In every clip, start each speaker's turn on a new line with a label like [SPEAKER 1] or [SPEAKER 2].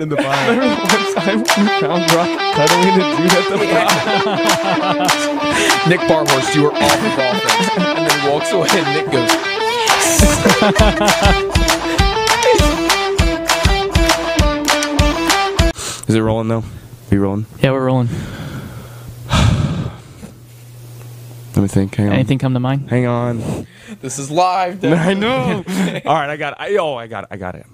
[SPEAKER 1] in the pod.
[SPEAKER 2] Remember one time we found Rock cuddling a dude at the bar?
[SPEAKER 1] Nick Barhorst, you were off of offense. And then he walks away and Nick goes,
[SPEAKER 2] Is it rolling though? Be rolling.
[SPEAKER 3] Yeah, we're rolling.
[SPEAKER 2] Let me think. Hang on.
[SPEAKER 3] Anything come to mind?
[SPEAKER 2] Hang on.
[SPEAKER 1] This is live.
[SPEAKER 2] I know. All right, I got. It. I oh, I got. It. I got it.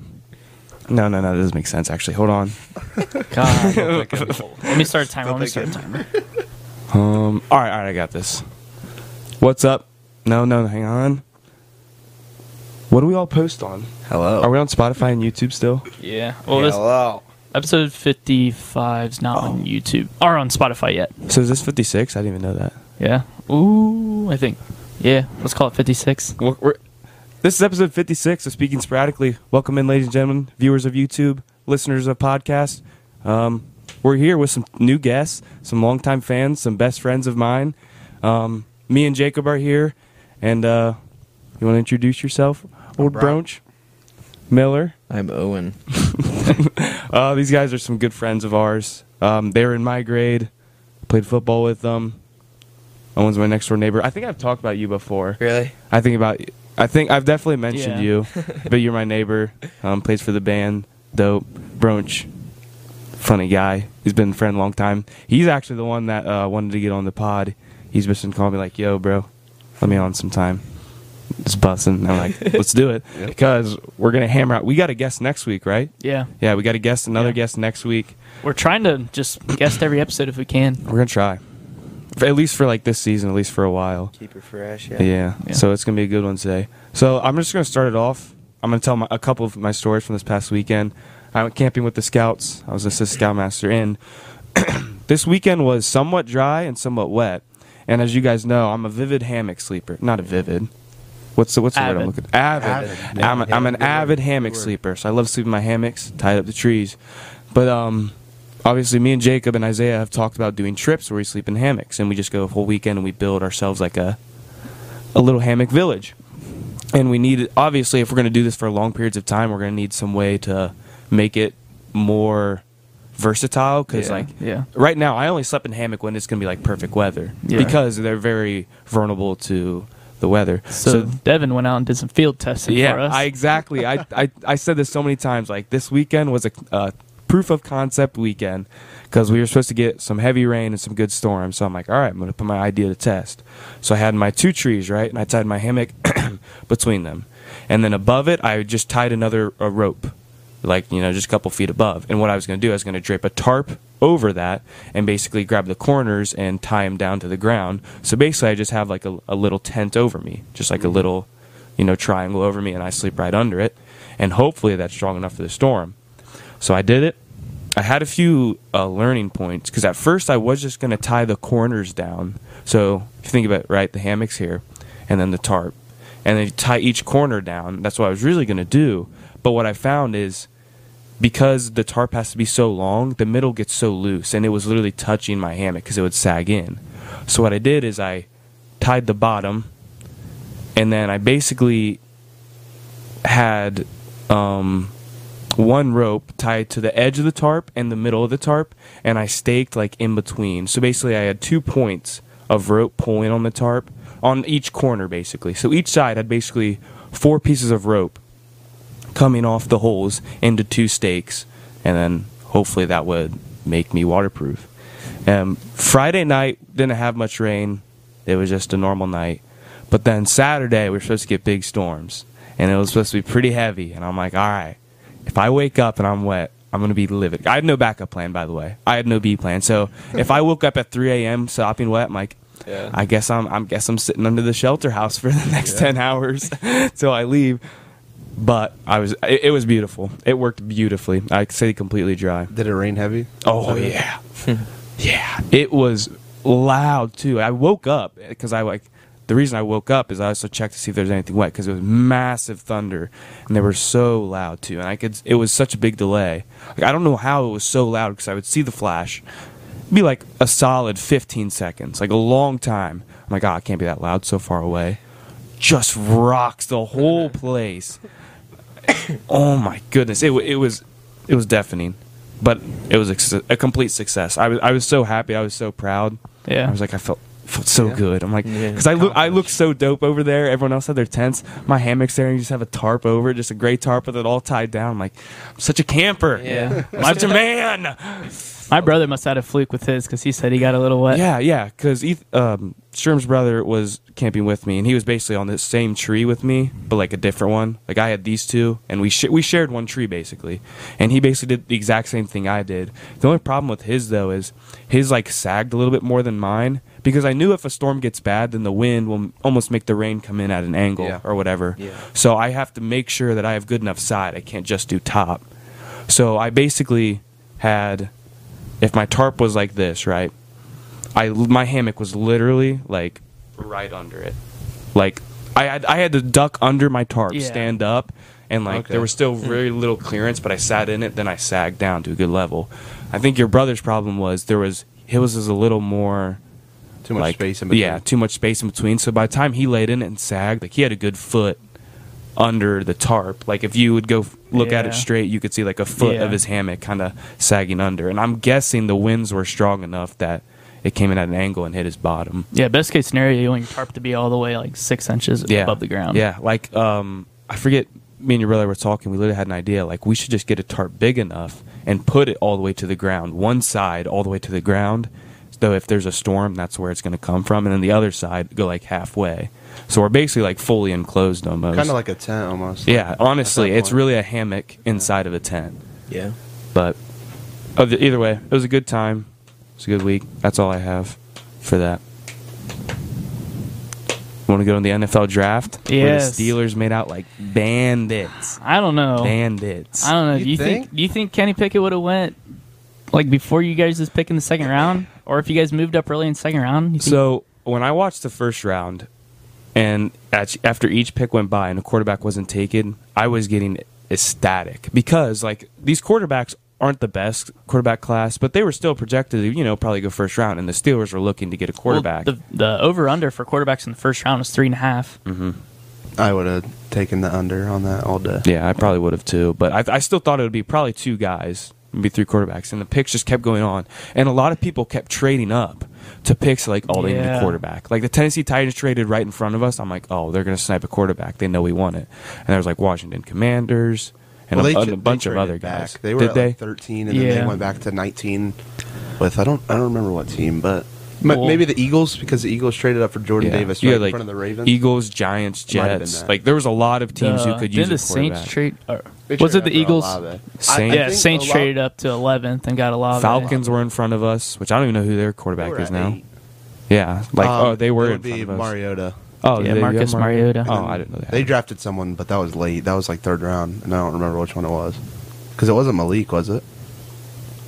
[SPEAKER 2] No, no, no. That doesn't make sense. Actually, hold on.
[SPEAKER 3] God. Let me start a timer. Let me start a timer.
[SPEAKER 2] Um. All right, all right. I got this. What's up? No, no. Hang on. What do we all post on?
[SPEAKER 1] Hello.
[SPEAKER 2] Are we on Spotify and YouTube still?
[SPEAKER 3] Yeah. Well, this
[SPEAKER 1] Hello.
[SPEAKER 3] episode 55 is not on YouTube or on Spotify yet.
[SPEAKER 2] So is this 56? I didn't even know that.
[SPEAKER 3] Yeah. Ooh, I think. Yeah. Let's call it 56.
[SPEAKER 2] We're, we're- this is episode 56 of Speaking Sporadically. Welcome in, ladies and gentlemen, viewers of YouTube, listeners of podcast. Um, we're here with some new guests, some longtime fans, some best friends of mine. Um, me and Jacob are here, and uh, you want to introduce yourself, old
[SPEAKER 1] Brian.
[SPEAKER 2] Broach? Miller.
[SPEAKER 1] I'm Owen.
[SPEAKER 2] Uh, these guys are some good friends of ours. Um, they were in my grade. Played football with them. Owen's my next door neighbor. I think I've talked about you before.
[SPEAKER 1] Really?
[SPEAKER 2] I think about. I think I've definitely mentioned
[SPEAKER 3] Yeah.
[SPEAKER 2] you, but you're my neighbor. Um, plays for the band. Dope. Bronch. Funny guy. He's been a friend a long time. He's actually the one that uh, wanted to get on the pod. He's just been calling me like, "Yo, bro, let me on sometime." Just busting. And I'm like, "Let's do it," because we're gonna hammer out. We got a guest next week, right?
[SPEAKER 3] Yeah.
[SPEAKER 2] Yeah, we got a guest, another
[SPEAKER 3] Yeah.
[SPEAKER 2] guest next week.
[SPEAKER 3] We're trying to just guest every episode if we can.
[SPEAKER 2] We're gonna try, For- at least for like this season, at least for a while.
[SPEAKER 1] Keep it fresh.
[SPEAKER 2] Yeah.
[SPEAKER 3] Yeah.
[SPEAKER 2] So it's gonna be a good one today. So I'm just gonna start it off. I'm gonna tell my, a couple of my stories from this past weekend. I went camping with the scouts. I was assistant scoutmaster, and this weekend was somewhat dry and somewhat wet. And as you guys know, I'm a vivid hammock sleeper. Not a vivid. What's the what's the word I'm
[SPEAKER 3] Avid.
[SPEAKER 2] looking? Avid.
[SPEAKER 1] Avid.
[SPEAKER 2] I'm, a,
[SPEAKER 1] Yeah,
[SPEAKER 2] I'm an
[SPEAKER 1] good word.
[SPEAKER 2] avid hammock sleeper. So I love sleeping in my hammocks, tied up the trees. But um, obviously, me and Jacob and Isaiah have talked about doing trips where we sleep in hammocks, and we just go a whole weekend and we build ourselves like a a little hammock village. And we need obviously if we're going to do this for long periods of time, we're going to need some way to make it more versatile because
[SPEAKER 3] Yeah,
[SPEAKER 2] like
[SPEAKER 3] yeah.
[SPEAKER 2] right now I only slept in hammock when it's going to be like perfect weather
[SPEAKER 3] Yeah.
[SPEAKER 2] because they're very vulnerable to the weather.
[SPEAKER 3] So, Devin went out and did some field testing for
[SPEAKER 2] yeah,
[SPEAKER 3] us.
[SPEAKER 2] I exactly. I, I I said this so many times. Like this weekend was a uh, proof of concept weekend because we were supposed to get some heavy rain and some good storms. So I'm like, all right, I'm gonna put my idea to test. So I had my two trees right, and I tied my hammock between them, and then above it I just tied another a rope, like you know just a couple feet above. And what I was gonna do, I was gonna drape a tarp over that and basically grab the corners and tie them down to the ground. So basically, I just have like a, a little tent over me, just like a mm-hmm. little you know, triangle over me and I sleep right under it. And hopefully that's strong enough for the storm. So I did it. I had a few uh, learning points because at first I was just going to tie the corners down. So if you think about it, right, the hammocks here and then the tarp. And then you tie each corner down. That's what I was really going to do. But what I found is because the tarp has to be so long, the middle gets so loose and it was literally touching my hammock because it would sag in. So what I did is I tied the bottom and then I basically had um, one rope tied to the edge of the tarp and the middle of the tarp, and I staked like in between. So basically, I had two points of rope pulling on the tarp on each corner, basically. So each side had basically four pieces of rope coming off the holes into two stakes, and then hopefully that would make me waterproof. Um, Friday night didn't have much rain; it was just a normal night. But then Saturday we were supposed to get big storms, and it was supposed to be pretty heavy. And I'm like, all right, if I wake up and I'm wet, I'm gonna be livid. I had no backup plan, by the way. I had no B plan. So if I woke up at 3 a.m. sopping wet, I'm like,
[SPEAKER 1] Yeah.
[SPEAKER 2] I guess I'm, I'm guess I'm sitting under the shelter house for the next 10 hours till I leave. But I was, it, it was beautiful. It worked beautifully. I say completely dry.
[SPEAKER 4] Did it rain heavy?
[SPEAKER 2] Oh yeah, yeah. It was loud too. I woke up because I like the reason I woke up is I also checked to see if there's anything wet because it was massive thunder and they were so loud too. And I could it was such a big delay. Like I don't know how it was so loud because I would see the flash, It'd be like a solid 15 seconds, like a long time. I'm like, oh, it can't be that loud so far away. Just rocks the whole place. oh my goodness, it it was it was deafening. but it was a, a complete success. I was I was so happy. I was so proud.
[SPEAKER 3] Yeah.
[SPEAKER 2] I was like I felt felt so
[SPEAKER 4] Yeah.
[SPEAKER 2] good. I'm like
[SPEAKER 4] Yeah.
[SPEAKER 2] because I look I look so dope over there. Everyone else had their tents. My hammock's there, and you just have a tarp over it, just a gray tarp with it all tied down. I'm like I'm such a camper.
[SPEAKER 3] Yeah.
[SPEAKER 2] I'm such a man.
[SPEAKER 3] My brother must have had a fluke with his because he said he got a little wet.
[SPEAKER 2] Yeah, yeah. Because um, Sherm's brother was camping with me, and he was basically on the same tree with me, but like a different one. Like I had these two, and we sh- we shared one tree basically. And he basically did the exact same thing I did. The only problem with his though is his like sagged a little bit more than mine because I knew if a storm gets bad, then the wind will almost make the rain come in at an angle
[SPEAKER 4] Yeah.
[SPEAKER 2] or whatever.
[SPEAKER 4] Yeah.
[SPEAKER 2] So I have to make sure that I have good enough side. I can't just do top. So I basically had, if my tarp was like this, right? I my hammock was literally like right under it. Like I had I had to duck under my tarp,
[SPEAKER 3] Yeah.
[SPEAKER 2] stand up, and like
[SPEAKER 4] Okay.
[SPEAKER 2] there was still mm. very little clearance, but I sat in it. Then I sagged down to a good level. I think your brother's problem was there was his was a little more
[SPEAKER 4] Too much
[SPEAKER 2] like
[SPEAKER 4] space in between.
[SPEAKER 2] yeah, too much space in between. So by the time he laid in it and sagged, like he had a good foot under the tarp. Like if you would go f- look at it straight, you could see like a foot
[SPEAKER 3] Yeah.
[SPEAKER 2] of his hammock kind of sagging under. And I'm guessing the winds were strong enough that it came in at an angle and hit his bottom.
[SPEAKER 3] Yeah, best case scenario, you want your tarp to be all the way like six inches
[SPEAKER 2] Yeah,
[SPEAKER 3] above the ground.
[SPEAKER 2] Yeah, like um, I forget. Me and your brother were talking. We literally had an idea. Like we should just get a tarp big enough and put it all the way to the ground, one side all the way to the ground. So if there's a storm, that's where it's going to come from, and then the other side go like halfway. So we're basically like fully enclosed almost.
[SPEAKER 4] Kind of like a tent almost.
[SPEAKER 2] yeah. Honestly, it's really a hammock inside of a tent.
[SPEAKER 4] Yeah.
[SPEAKER 2] But either way, it was a good time. It was a good week. That's all I have for that. Want to go to the NFL draft? Where the Steelers made out like bandits.
[SPEAKER 3] I don't know.
[SPEAKER 2] Bandits.
[SPEAKER 3] I don't know.
[SPEAKER 4] You
[SPEAKER 3] Do you think?
[SPEAKER 4] think?
[SPEAKER 3] Do you think Kenny Pickett would have went like before you guys just picking the second round, or if you guys moved up early in the second round? think-
[SPEAKER 2] So when I watched the first round, and at, after each pick went by and a quarterback wasn't taken, I was getting ecstatic because like these quarterbacks aren't the best quarterback class, but they were still projected to you know probably go first round, and the Steelers were looking to get a
[SPEAKER 3] Well,
[SPEAKER 2] quarterback.
[SPEAKER 3] the the over under for quarterbacks in the first round was three and a half. Mhm.
[SPEAKER 4] I would have taken the under on that all day.
[SPEAKER 2] Yeah, I probably would have too. But I, I still thought it would be probably two guys, maybe three quarterbacks, and the picks just kept going on. And a lot of people kept trading up to picks like, oh, they need a quarterback. Like the Tennessee Titans traded right in front of us. I'm like, oh, they're going to snipe a quarterback. They know we want it. And there was like Washington Commanders and
[SPEAKER 4] Well,
[SPEAKER 2] a,
[SPEAKER 4] they
[SPEAKER 2] and a bunch
[SPEAKER 4] they
[SPEAKER 2] of
[SPEAKER 4] traded
[SPEAKER 2] other
[SPEAKER 4] back.
[SPEAKER 2] guys.
[SPEAKER 4] They were
[SPEAKER 2] Did
[SPEAKER 4] at
[SPEAKER 2] they?
[SPEAKER 4] like 13, and then they went back to 19 with I don't I don't remember what team, but m- maybe the Eagles because the Eagles traded up for Jordan
[SPEAKER 2] Yeah.
[SPEAKER 4] Davis
[SPEAKER 2] You
[SPEAKER 4] right
[SPEAKER 2] had,
[SPEAKER 4] in
[SPEAKER 2] like,
[SPEAKER 4] front of the Ravens.
[SPEAKER 2] Eagles, Giants,
[SPEAKER 4] Might have been
[SPEAKER 2] Jets.
[SPEAKER 4] that.
[SPEAKER 2] Like there was a lot of teams
[SPEAKER 3] The-
[SPEAKER 2] who could
[SPEAKER 3] didn't
[SPEAKER 2] use
[SPEAKER 3] the
[SPEAKER 2] a quarterback.
[SPEAKER 3] Saints trade? or-
[SPEAKER 4] They
[SPEAKER 3] was it
[SPEAKER 4] traded
[SPEAKER 3] the
[SPEAKER 4] up for
[SPEAKER 3] Eagles?
[SPEAKER 4] Olave.
[SPEAKER 2] Saints-
[SPEAKER 4] I- I
[SPEAKER 3] yeah,
[SPEAKER 4] think
[SPEAKER 3] Saints
[SPEAKER 4] Olave-
[SPEAKER 3] traded up to 11th and got a lot.
[SPEAKER 2] Falcons were in front of us, which I don't even know who their quarterback
[SPEAKER 4] were
[SPEAKER 2] is
[SPEAKER 4] at
[SPEAKER 2] now.
[SPEAKER 4] eight.
[SPEAKER 2] Yeah, like
[SPEAKER 4] Um,
[SPEAKER 2] oh, they were
[SPEAKER 4] it
[SPEAKER 2] in
[SPEAKER 4] would
[SPEAKER 2] front
[SPEAKER 4] be
[SPEAKER 2] of us.
[SPEAKER 4] Mariota.
[SPEAKER 2] Oh,
[SPEAKER 3] Yeah,
[SPEAKER 2] did they have
[SPEAKER 3] Marcus Mariota.
[SPEAKER 2] Oh, I didn't know that.
[SPEAKER 4] They drafted someone, but that was late. That was like third round, and I don't remember which one it was. Because it wasn't Malik, was it?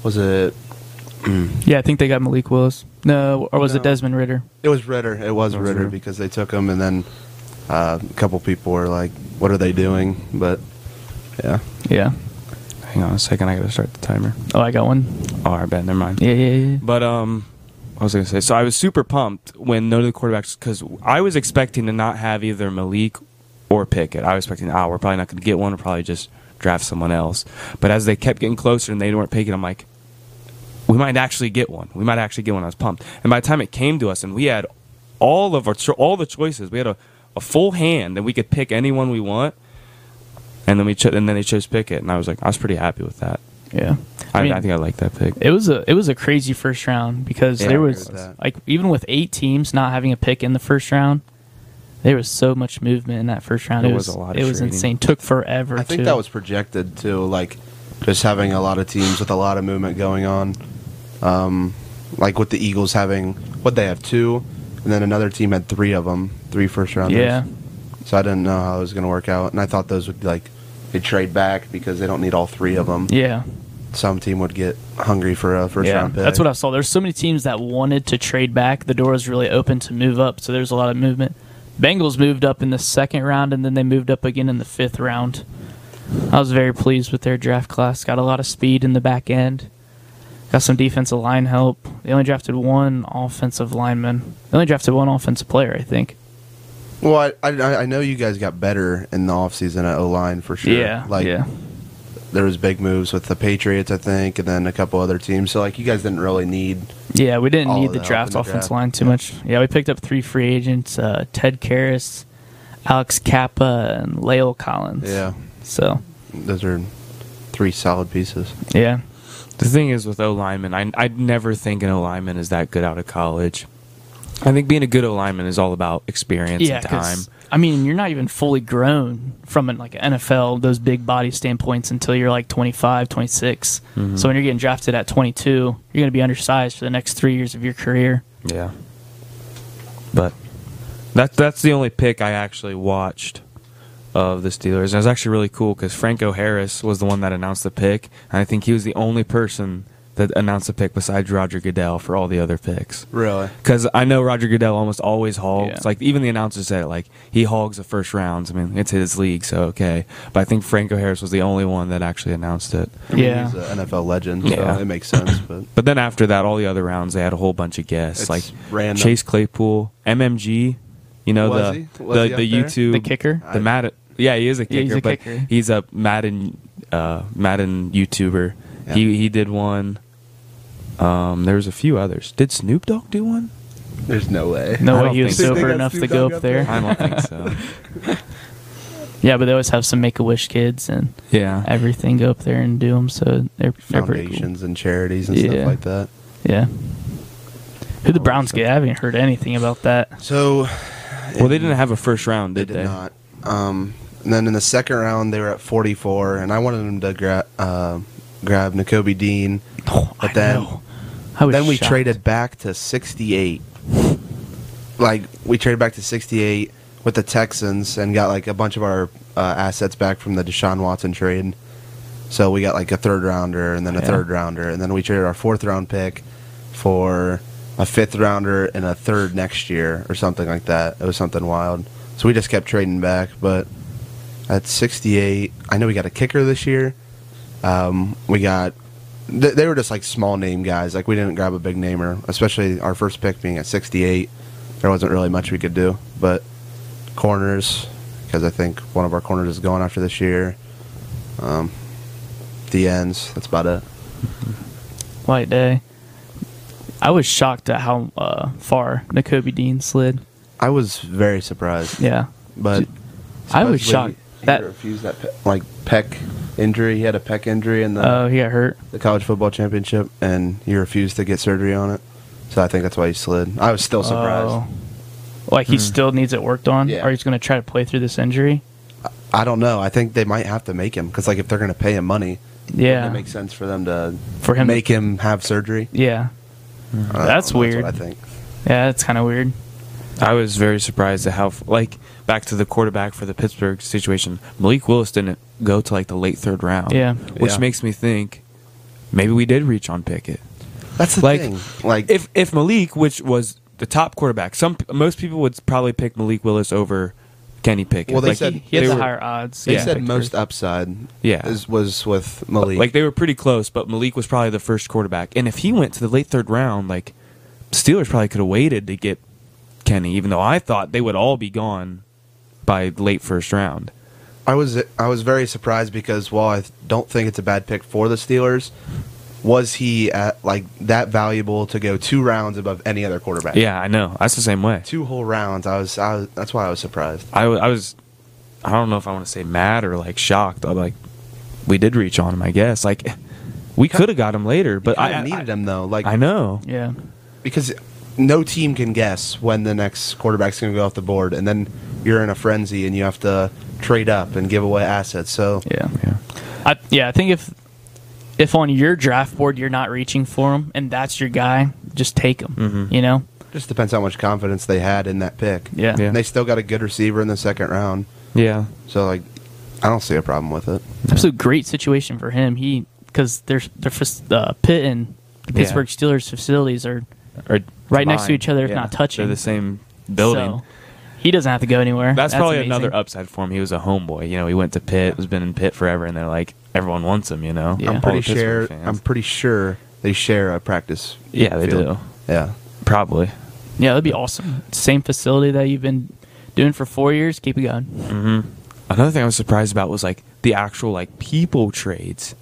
[SPEAKER 4] Was it?
[SPEAKER 3] Yeah, I think they got Malik Willis. No, or was it Desmond Ridder?
[SPEAKER 4] It was Ridder. It was
[SPEAKER 2] It was
[SPEAKER 4] Ridder
[SPEAKER 2] Ridder.
[SPEAKER 4] because they took him, and then uh, a couple people were like, "What are they doing?" But yeah,
[SPEAKER 3] Yeah.
[SPEAKER 2] Hang on a second, I gotta start the timer.
[SPEAKER 3] Oh, I got one.
[SPEAKER 2] Oh, I bet. Never mind.
[SPEAKER 3] Yeah, yeah, yeah.
[SPEAKER 2] But um, I was gonna say. So I was super pumped when none of the quarterbacks, because I was expecting to not have either Malik or Pickett. I was expecting, oh, we're probably not gonna get one. We're probably just draft someone else. But as they kept getting closer and they weren't picking, I'm like, we might actually get one. We might actually get one. I was pumped. And by the time it came to us, and we had all of our cho- all the choices, we had a, a full hand, and we could pick anyone we want. And then we cho- and then they chose Pickett, and I was like, I was pretty happy with that.
[SPEAKER 3] Yeah.
[SPEAKER 2] I,
[SPEAKER 3] I mean,
[SPEAKER 2] I think I like that pick.
[SPEAKER 3] It was a it was a crazy first round because
[SPEAKER 2] Yeah,
[SPEAKER 3] there was
[SPEAKER 4] agree with that.
[SPEAKER 3] like even with eight teams not having a pick in the first round, there was so much movement in that first round.
[SPEAKER 2] There
[SPEAKER 3] it
[SPEAKER 2] was
[SPEAKER 3] was,
[SPEAKER 2] a lot of
[SPEAKER 3] It was
[SPEAKER 2] trading.
[SPEAKER 3] insane. Took forever.
[SPEAKER 4] I think
[SPEAKER 3] too.
[SPEAKER 4] that was projected too. Like just having a lot of teams with a lot of movement going on. Um, like with the Eagles having what they have two, and then another team had three of them, three first rounders.
[SPEAKER 3] yeah.
[SPEAKER 4] So I didn't know how it was going to work out, and I thought those would be like they trade back because they don't need all three of them.
[SPEAKER 3] Yeah.
[SPEAKER 4] Some team would get hungry for a first
[SPEAKER 3] yeah.
[SPEAKER 4] round pick.
[SPEAKER 3] That's what I saw. There's so many teams that wanted to trade back. The door is really open to move up, so there's a lot of movement. Bengals moved up in the second round, and then they moved up again in the fifth round. I was very pleased with their draft class. Got a lot of speed in the back end. Got some defensive line help. They only drafted one offensive lineman. They only drafted one offensive player, I think.
[SPEAKER 4] Well, I, I I know you guys got better in the offseason at O line for sure.
[SPEAKER 3] Yeah,
[SPEAKER 4] like
[SPEAKER 3] yeah,
[SPEAKER 4] there was big moves with the Patriots, I think, and then a couple other teams. So like you guys didn't really need.
[SPEAKER 3] Yeah, we didn't need the
[SPEAKER 4] the
[SPEAKER 3] draft
[SPEAKER 4] the
[SPEAKER 3] offense
[SPEAKER 4] draft.
[SPEAKER 3] line too much. Yeah, we picked up three free agents: uh, Ted Karras, Alex Cappa, and La'el Collins.
[SPEAKER 4] Yeah,
[SPEAKER 3] So
[SPEAKER 4] those are three solid pieces.
[SPEAKER 3] yeah,
[SPEAKER 2] The thing is with O lineman, I I never think an O lineman is that good out of college. I think being a good O lineman is all about experience
[SPEAKER 3] yeah.
[SPEAKER 2] and time.
[SPEAKER 3] I mean, you're not even fully grown from an, like NFL those big body standpoints until you're like 25, 26.
[SPEAKER 2] Mm-hmm.
[SPEAKER 3] So when you're getting drafted at 22, you're going to be undersized for the next three years of your career.
[SPEAKER 2] Yeah. But that's that's the only pick I actually watched of the Steelers. And it was actually really cool because Franco Harris was the one that announced the pick, and I think he was the only person that announced the pick besides Roger Goodell for all the other picks.
[SPEAKER 4] Really?
[SPEAKER 2] Because I know Roger Goodell almost always hogs.
[SPEAKER 3] Yeah.
[SPEAKER 2] Like even the announcers said it. Like he hogs the first rounds. I mean, it's his league, so okay. But I think Franco Harris was the only one that actually announced it.
[SPEAKER 4] I mean,
[SPEAKER 3] Yeah.
[SPEAKER 4] he's an NFL legend, so
[SPEAKER 2] Yeah.
[SPEAKER 4] it makes sense. But
[SPEAKER 2] But then after that, all the other rounds, they had a whole bunch of guests,
[SPEAKER 4] It's
[SPEAKER 2] like
[SPEAKER 4] random.
[SPEAKER 2] Chase Claypool, MMG. You know
[SPEAKER 4] Was
[SPEAKER 2] the
[SPEAKER 4] he? Was
[SPEAKER 2] the,
[SPEAKER 4] he
[SPEAKER 2] the
[SPEAKER 4] up there?
[SPEAKER 2] YouTube
[SPEAKER 3] The kicker?
[SPEAKER 2] the Madden. Yeah, he is a
[SPEAKER 3] Yeah,
[SPEAKER 2] kicker,
[SPEAKER 3] he's a
[SPEAKER 2] but
[SPEAKER 3] kicker.
[SPEAKER 2] he's a Madden uh, Madden YouTuber.
[SPEAKER 4] Yeah.
[SPEAKER 2] He he did one. Um, there was a few others. Did Snoop Dogg do one?
[SPEAKER 4] there's no way.
[SPEAKER 3] No
[SPEAKER 2] I
[SPEAKER 3] way
[SPEAKER 2] don't
[SPEAKER 3] he was
[SPEAKER 2] so.
[SPEAKER 3] sober enough to
[SPEAKER 4] Snoop
[SPEAKER 3] go
[SPEAKER 4] Dogg
[SPEAKER 3] up
[SPEAKER 4] up
[SPEAKER 3] there.
[SPEAKER 4] there?
[SPEAKER 2] I don't think so.
[SPEAKER 3] Yeah, but they always have some Make a Wish kids and
[SPEAKER 2] Yeah,
[SPEAKER 3] everything go up there and do them. So they're, they're pretty cool.
[SPEAKER 4] Foundations and charities and
[SPEAKER 3] Yeah.
[SPEAKER 4] stuff like that.
[SPEAKER 3] Yeah. Who the Browns get? I haven't heard anything about that.
[SPEAKER 4] So,
[SPEAKER 2] well, they didn't have a first round,
[SPEAKER 4] they
[SPEAKER 2] did
[SPEAKER 4] did
[SPEAKER 2] they?
[SPEAKER 4] not. Um, and then in the second round, they were at 44, and I wanted them to gra- uh, grab Nakobe Dean,
[SPEAKER 3] Oh,
[SPEAKER 4] but
[SPEAKER 3] I
[SPEAKER 4] then
[SPEAKER 3] know. I was
[SPEAKER 4] then we
[SPEAKER 3] shocked.
[SPEAKER 4] traded back to 68. Like we traded back to 68 with the Texans and got like a bunch of our uh, assets back from the Deshaun Watson trade. So we got like a third rounder and then a
[SPEAKER 3] Yeah.
[SPEAKER 4] third rounder and then we traded our fourth round pick for a fifth rounder and a third next year or something like that. It was something wild. So we just kept trading back, but at 68, I know we got a kicker this year. Um, we got th- they were just like small name guys. Like we didn't grab a big namer, especially our first pick being at 68. There wasn't really much we could do, but corners because I think one of our corners is going after this year. Um, the ends. That's about it.
[SPEAKER 3] White Day. I was shocked at how uh, far Nakobe Dean slid.
[SPEAKER 4] I was very surprised,
[SPEAKER 3] Yeah.
[SPEAKER 4] but
[SPEAKER 3] I was shocked that-
[SPEAKER 4] refused that pe- like pec injury. He had a pec injury in the
[SPEAKER 3] Oh, he got hurt.
[SPEAKER 4] the college football championship, and he refused to get surgery on it. So I think that's why he slid. I was still surprised.
[SPEAKER 3] Oh. Like he hmm. still needs it worked on,
[SPEAKER 4] Yeah.
[SPEAKER 3] or he's going to try to play through this injury.
[SPEAKER 4] I don't know. I think they might have to make him because, like, if they're going to pay him money,
[SPEAKER 3] Yeah,
[SPEAKER 4] it makes sense for them to
[SPEAKER 3] for him.
[SPEAKER 4] make him have surgery.
[SPEAKER 3] yeah,
[SPEAKER 4] I
[SPEAKER 3] That's
[SPEAKER 4] don't know.
[SPEAKER 3] weird.
[SPEAKER 4] what I think.
[SPEAKER 3] yeah, that's kind of weird.
[SPEAKER 2] I was very surprised at how, like, back to the quarterback for the Pittsburgh situation. Malik Willis didn't go to like the late third round.
[SPEAKER 3] Yeah.
[SPEAKER 2] which
[SPEAKER 4] Yeah.
[SPEAKER 2] makes me think maybe we did reach on Pickett.
[SPEAKER 4] That's the
[SPEAKER 2] Like,
[SPEAKER 4] thing. Like,
[SPEAKER 2] If if Malik, which was the top quarterback, some most people would probably pick Malik Willis over Kenny Pickett.
[SPEAKER 4] Well, they
[SPEAKER 2] like,
[SPEAKER 4] said-
[SPEAKER 3] He, he had
[SPEAKER 2] they
[SPEAKER 3] the
[SPEAKER 2] were-
[SPEAKER 3] higher odds.
[SPEAKER 4] they
[SPEAKER 2] yeah.
[SPEAKER 4] said most upside,
[SPEAKER 2] Yeah.
[SPEAKER 4] is, was with Malik.
[SPEAKER 2] Like they were pretty close, but Malik was probably the first quarterback. And if he went to the late third round, like Steelers probably could have waited to get Kenny, even though I thought they would all be gone by late first round.
[SPEAKER 4] I was I was very surprised because while I don't think it's a bad pick for the Steelers, was he at like that valuable to go two rounds above any other quarterback?
[SPEAKER 2] Yeah, I know. That's the same way.
[SPEAKER 4] two whole rounds. I was, I was that's why I was surprised.
[SPEAKER 2] I, wa- I was, I don't know if I want to say mad or like shocked. I'm like, we did reach on him, I guess. Like, we could have got him later, but
[SPEAKER 4] But I,
[SPEAKER 2] I,
[SPEAKER 4] needed
[SPEAKER 2] I,
[SPEAKER 4] him though, like
[SPEAKER 2] I know.
[SPEAKER 3] Yeah,
[SPEAKER 4] because no team can guess when the next quarterback's going to go off the board, and then you're in a frenzy and you have to trade up and give away assets. So
[SPEAKER 3] yeah,
[SPEAKER 2] Yeah.
[SPEAKER 3] I, yeah. I think if if on your draft board you're not reaching for him and that's your guy, just take him.
[SPEAKER 2] Mhm.
[SPEAKER 3] You know?
[SPEAKER 4] just depends how much confidence they had in that pick.
[SPEAKER 3] Yeah.
[SPEAKER 2] Yeah.
[SPEAKER 4] And they still got a good receiver in the second round,
[SPEAKER 2] Yeah.
[SPEAKER 4] so like I don't see a problem with it.
[SPEAKER 3] Absolute great situation for him. He because there's their fac- uh, Pitt and the
[SPEAKER 2] Yeah.
[SPEAKER 3] Pittsburgh Steelers facilities are
[SPEAKER 2] Or
[SPEAKER 3] Right next to each other, if not touching.
[SPEAKER 2] They're the same building.
[SPEAKER 3] So, he doesn't have to go anywhere.
[SPEAKER 2] That's, probably
[SPEAKER 3] amazing.
[SPEAKER 2] another upside for him. He was a homeboy. You know, he went to Pitt, has been in Pitt forever, and they're like, everyone wants him, you know?
[SPEAKER 3] Yeah.
[SPEAKER 4] I'm
[SPEAKER 3] All
[SPEAKER 4] pretty
[SPEAKER 2] the Pittsburgh
[SPEAKER 4] sure.
[SPEAKER 2] fans.
[SPEAKER 4] I'm pretty sure they share a practice.
[SPEAKER 2] yeah, they
[SPEAKER 4] field.
[SPEAKER 2] do.
[SPEAKER 4] Yeah.
[SPEAKER 2] Probably.
[SPEAKER 3] Yeah, that'd be awesome. Same facility that you've been doing for four years. Keep it going.
[SPEAKER 2] hmm Another thing I was surprised about was like the actual like people trades,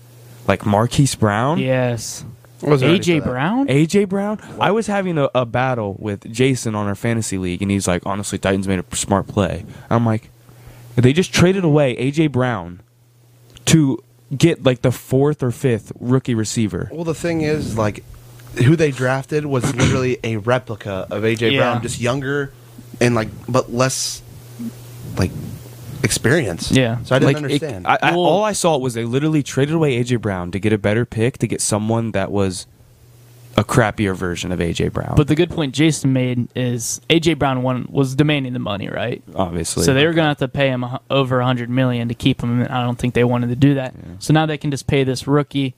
[SPEAKER 2] like Marquise Brown,
[SPEAKER 3] Yes.
[SPEAKER 4] I was ready
[SPEAKER 3] AJ. Brown?
[SPEAKER 2] AJ Brown. I was having a, a battle with Jason on our fantasy league, and he's like, honestly, Titans made a smart play. I'm like, they just traded away AJ Brown to get like the fourth or fifth rookie receiver.
[SPEAKER 4] Well, the thing is, like, who they drafted was literally a replica of AJ
[SPEAKER 3] Yeah.
[SPEAKER 4] Brown, just younger and like, but less like experience.
[SPEAKER 3] Yeah.
[SPEAKER 4] So I didn't
[SPEAKER 2] Like, it-
[SPEAKER 4] understand.
[SPEAKER 2] I, I,
[SPEAKER 3] Well-
[SPEAKER 2] all I saw was they literally traded away AJ Brown to get a better pick to get someone that was a crappier version of AJ Brown.
[SPEAKER 3] But the good point Jason made is AJ Brown one was demanding the money, right?
[SPEAKER 2] obviously,
[SPEAKER 3] So they were going to have to pay him over hundred million to keep him. And I don't think they wanted to do that. So now they can just pay this rookie.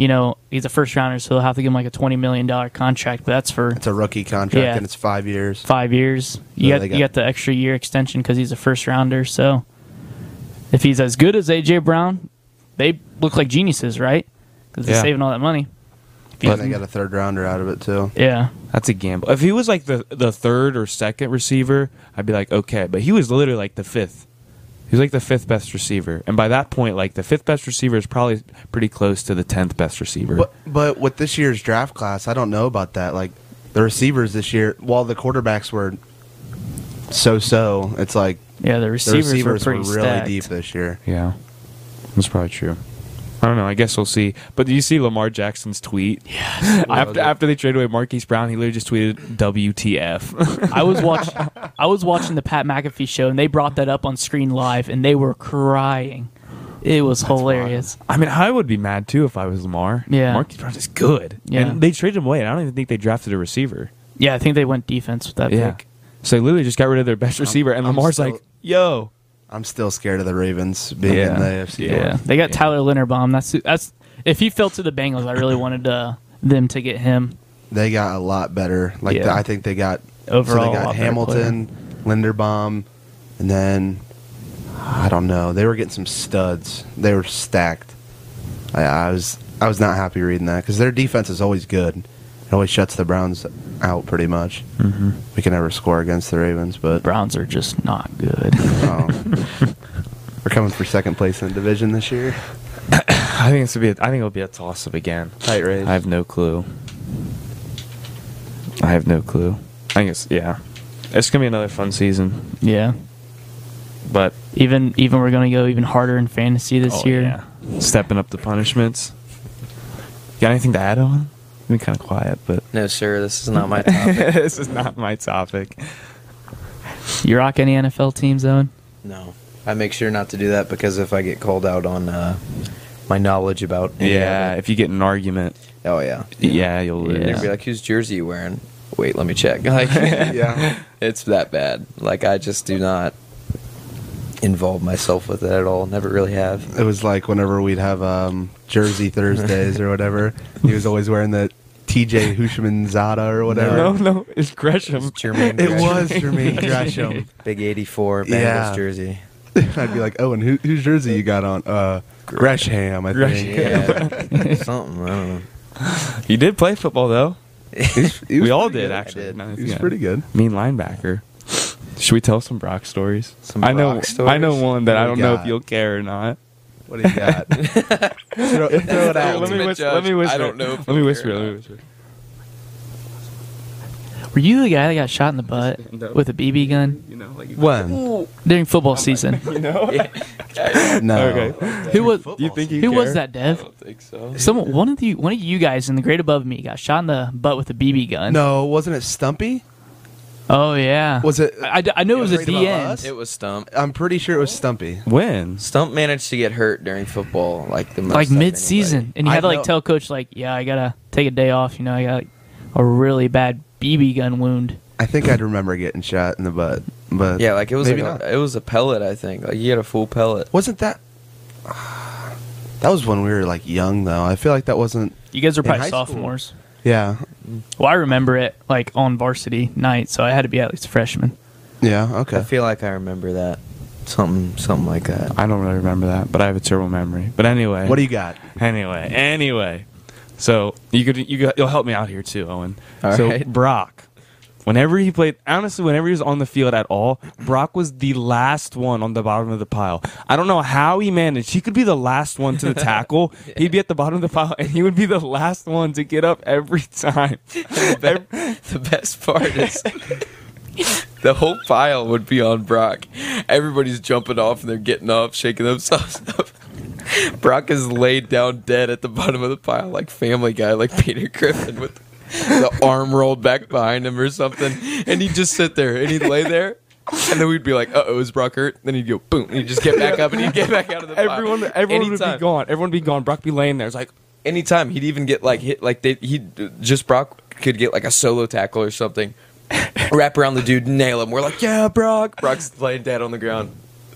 [SPEAKER 3] You know, he's a first rounder, so they'll have to give him like a twenty million dollar contract. But that's for
[SPEAKER 4] it's a rookie contract
[SPEAKER 3] Yeah.
[SPEAKER 4] and it's five years.
[SPEAKER 3] five years. You
[SPEAKER 4] Yeah,
[SPEAKER 3] got
[SPEAKER 4] they
[SPEAKER 3] you
[SPEAKER 4] got-
[SPEAKER 3] got the extra year extension because he's a first rounder. So if he's as good as AJ Brown, they look like geniuses, right? Because they're
[SPEAKER 2] Yeah.
[SPEAKER 3] saving all that money.
[SPEAKER 4] And they got a third rounder out of it too.
[SPEAKER 3] Yeah,
[SPEAKER 2] That's a gamble. If he was like the the third or second receiver, I'd be like, okay. But he was literally like the fifth. He was like the fifth best receiver, and by that point, like the fifth best receiver is probably pretty close to the tenth best receiver.
[SPEAKER 4] But but with this year's draft class, I don't know about that. Like the receivers this year, while the quarterbacks were so so, it's like
[SPEAKER 3] yeah. The
[SPEAKER 4] the
[SPEAKER 3] receivers,
[SPEAKER 4] receivers
[SPEAKER 3] were
[SPEAKER 4] were, really
[SPEAKER 3] stacked.
[SPEAKER 4] deep this year.
[SPEAKER 2] yeah, that's probably true. I don't know. I guess we'll see. But do you see Lamar Jackson's tweet? Yes. after after they traded away Marquise Brown, he literally just tweeted "WTF."
[SPEAKER 3] I was watching. I was watching the Pat McAfee show, and they brought that up on screen live, and they were crying. It was hilarious.
[SPEAKER 2] I mean, I would be mad too if I was Lamar.
[SPEAKER 3] Yeah.
[SPEAKER 2] Marquise Brown is good.
[SPEAKER 3] Yeah.
[SPEAKER 2] and they traded him away. and I don't even think they drafted a receiver.
[SPEAKER 3] Yeah, I think they went defense with that
[SPEAKER 2] Yeah.
[SPEAKER 3] pick.
[SPEAKER 2] So they literally just got rid of their best um, receiver, and
[SPEAKER 4] I'm
[SPEAKER 2] Lamar's
[SPEAKER 4] still-
[SPEAKER 2] like, "Yo,
[SPEAKER 4] I'm still scared of the Ravens being
[SPEAKER 2] Yeah.
[SPEAKER 4] in the AFC.
[SPEAKER 3] Yeah,
[SPEAKER 4] North.
[SPEAKER 3] they got
[SPEAKER 2] Yeah.
[SPEAKER 3] Tyler Linderbaum. That's that's if he fell to the Bengals, I really wanted uh, them to get him.
[SPEAKER 4] They got a lot better. Like
[SPEAKER 3] Yeah.
[SPEAKER 4] the, I think they got
[SPEAKER 3] Overall,
[SPEAKER 4] So they got
[SPEAKER 3] lot
[SPEAKER 4] Hamilton, Linderbaum, and then I don't know. They were getting some studs. They were stacked. I, I was I was not happy reading that because their defense is always good. It always shuts the Browns out pretty much.
[SPEAKER 2] mm-hmm.
[SPEAKER 4] We can never score against the Ravens, but
[SPEAKER 3] Browns are just not good.
[SPEAKER 4] um, we're coming for second place in the division this year.
[SPEAKER 2] I think it's gonna be. A, I think it'll be a toss up again.
[SPEAKER 4] Tight race.
[SPEAKER 2] I have no clue. I have no clue. I think it's yeah. It's gonna be another fun season,
[SPEAKER 3] yeah,
[SPEAKER 2] but
[SPEAKER 3] even even we're gonna go even harder in fantasy this
[SPEAKER 2] oh,
[SPEAKER 3] year.
[SPEAKER 2] yeah. stepping up the punishments. Got anything to add on? Been kind of quiet, but
[SPEAKER 5] No, sir, this is not my topic.
[SPEAKER 2] this is not my topic.
[SPEAKER 3] You rock any NFL teams, Owen?
[SPEAKER 5] no, I make sure not to do that because if I get called out on uh, my knowledge about
[SPEAKER 2] Yeah,
[SPEAKER 5] of
[SPEAKER 2] if you get in an argument,
[SPEAKER 5] oh yeah,
[SPEAKER 2] yeah, you'll lose.
[SPEAKER 3] Yeah.
[SPEAKER 5] they'd be like, "Whose jersey you wearing?" Wait, let me check. Like,
[SPEAKER 4] Yeah.
[SPEAKER 5] it's that bad. Like, I just do not involve myself with it at all. Never really have.
[SPEAKER 4] It was like whenever we'd have um, Jersey Thursdays or whatever. He was always wearing the TJ Houshmandzadeh or whatever.
[SPEAKER 2] No, no, it's Gresham.
[SPEAKER 5] It's Jermaine
[SPEAKER 4] It
[SPEAKER 5] Gresham.
[SPEAKER 4] was Jermaine Gresham.
[SPEAKER 5] Big '84 Bengals
[SPEAKER 4] Yeah.
[SPEAKER 5] jersey.
[SPEAKER 4] I'd be like, oh, and who, whose jersey you got on? Uh, Gresham, I think.
[SPEAKER 5] Yeah, something. I don't know.
[SPEAKER 2] He did play football though.
[SPEAKER 4] He was
[SPEAKER 2] we all
[SPEAKER 4] pretty
[SPEAKER 2] did
[SPEAKER 4] good.
[SPEAKER 2] actually.
[SPEAKER 5] did.
[SPEAKER 2] Now that I
[SPEAKER 4] He was
[SPEAKER 2] think
[SPEAKER 4] pretty good.
[SPEAKER 2] Mean linebacker. Should we tell some Brock stories?
[SPEAKER 5] Some
[SPEAKER 2] I know.
[SPEAKER 5] Brock
[SPEAKER 2] I know
[SPEAKER 5] stories?
[SPEAKER 2] one that I
[SPEAKER 4] What
[SPEAKER 2] don't
[SPEAKER 4] do
[SPEAKER 2] know if
[SPEAKER 4] got?
[SPEAKER 2] you'll care or not.
[SPEAKER 4] What do you got? throw, throw it out.
[SPEAKER 2] let, me
[SPEAKER 5] ultimate
[SPEAKER 2] whisper, let me whisper.
[SPEAKER 5] I don't know
[SPEAKER 2] Let me whisper. Let me whisper.
[SPEAKER 3] Were you the guy that got shot in the butt with a BB gun
[SPEAKER 2] You know, like
[SPEAKER 4] When?
[SPEAKER 3] during football season?
[SPEAKER 2] you know.
[SPEAKER 4] No.
[SPEAKER 2] Okay.
[SPEAKER 3] Who was
[SPEAKER 2] You think you
[SPEAKER 3] who was that, Dev?
[SPEAKER 5] I don't think so.
[SPEAKER 3] Someone, one of you, one of you guys in the grade above me got shot in the butt with a BB gun.
[SPEAKER 4] No, wasn't it Stumpy?
[SPEAKER 3] Oh yeah.
[SPEAKER 4] Was it?
[SPEAKER 3] I, I know it was a
[SPEAKER 4] Grade above us?
[SPEAKER 3] end.
[SPEAKER 5] It was Stump.
[SPEAKER 4] I'm pretty sure it was Stumpy.
[SPEAKER 2] When?
[SPEAKER 5] Stump managed to get hurt during football, like the most
[SPEAKER 3] Like
[SPEAKER 5] of
[SPEAKER 3] mid season,
[SPEAKER 5] anybody.
[SPEAKER 3] and he
[SPEAKER 4] I
[SPEAKER 3] had to like tell coach like, yeah, I gotta take a day off. You know, I got a really bad BB gun wound.
[SPEAKER 4] I think I'd remember getting shot in the butt, but
[SPEAKER 5] Yeah, like it was
[SPEAKER 4] Maybe
[SPEAKER 5] like
[SPEAKER 4] not.
[SPEAKER 5] a, it was a pellet. I think like he had a full pellet.
[SPEAKER 4] wasn't that? That was when we were like young, though. I feel like that wasn't.
[SPEAKER 3] You guys are
[SPEAKER 4] In
[SPEAKER 3] probably
[SPEAKER 4] high school.
[SPEAKER 3] sophomores.
[SPEAKER 4] Yeah,
[SPEAKER 3] Well, I remember it like on varsity night, so I had to be at least a freshman.
[SPEAKER 4] yeah, Okay.
[SPEAKER 5] I feel like I remember that. Something, something like that.
[SPEAKER 2] I don't really remember that, but I have a terrible memory. But anyway.
[SPEAKER 4] What do you got?
[SPEAKER 2] Anyway, anyway. So you could you got, you'll help me out here too, Owen.
[SPEAKER 5] All
[SPEAKER 2] so
[SPEAKER 5] right.
[SPEAKER 2] Brock, whenever he played, honestly, whenever he was on the field at all, Brock was the last one on the bottom of the pile. I don't know how he managed. He could be the last one to the tackle. He'd be at the bottom of the pile, and he would be the last one to get up every time.
[SPEAKER 5] the, be- the best part is the whole pile would be on Brock. Everybody's jumping off and they're getting up, shaking themselves up. Brock is laid down dead at the bottom of the pile, like Family Guy, like Peter Griffin with the arm rolled back behind him or something. And he'd just sit there and he'd lay there. And then we'd be like, "Uh oh, is Brock hurt?" Then he'd go boom, and he'd just get back up and he'd get back out of the pile.
[SPEAKER 2] Everyone, everyone would
[SPEAKER 5] Anytime.
[SPEAKER 2] be gone. Everyone would be gone. Brock would be laying there. It's like,
[SPEAKER 5] anytime he'd even get like hit like they he'd just Brock could get like a solo tackle or something wrap around the dude nail him we're like yeah Brock Brock's laying dead on the ground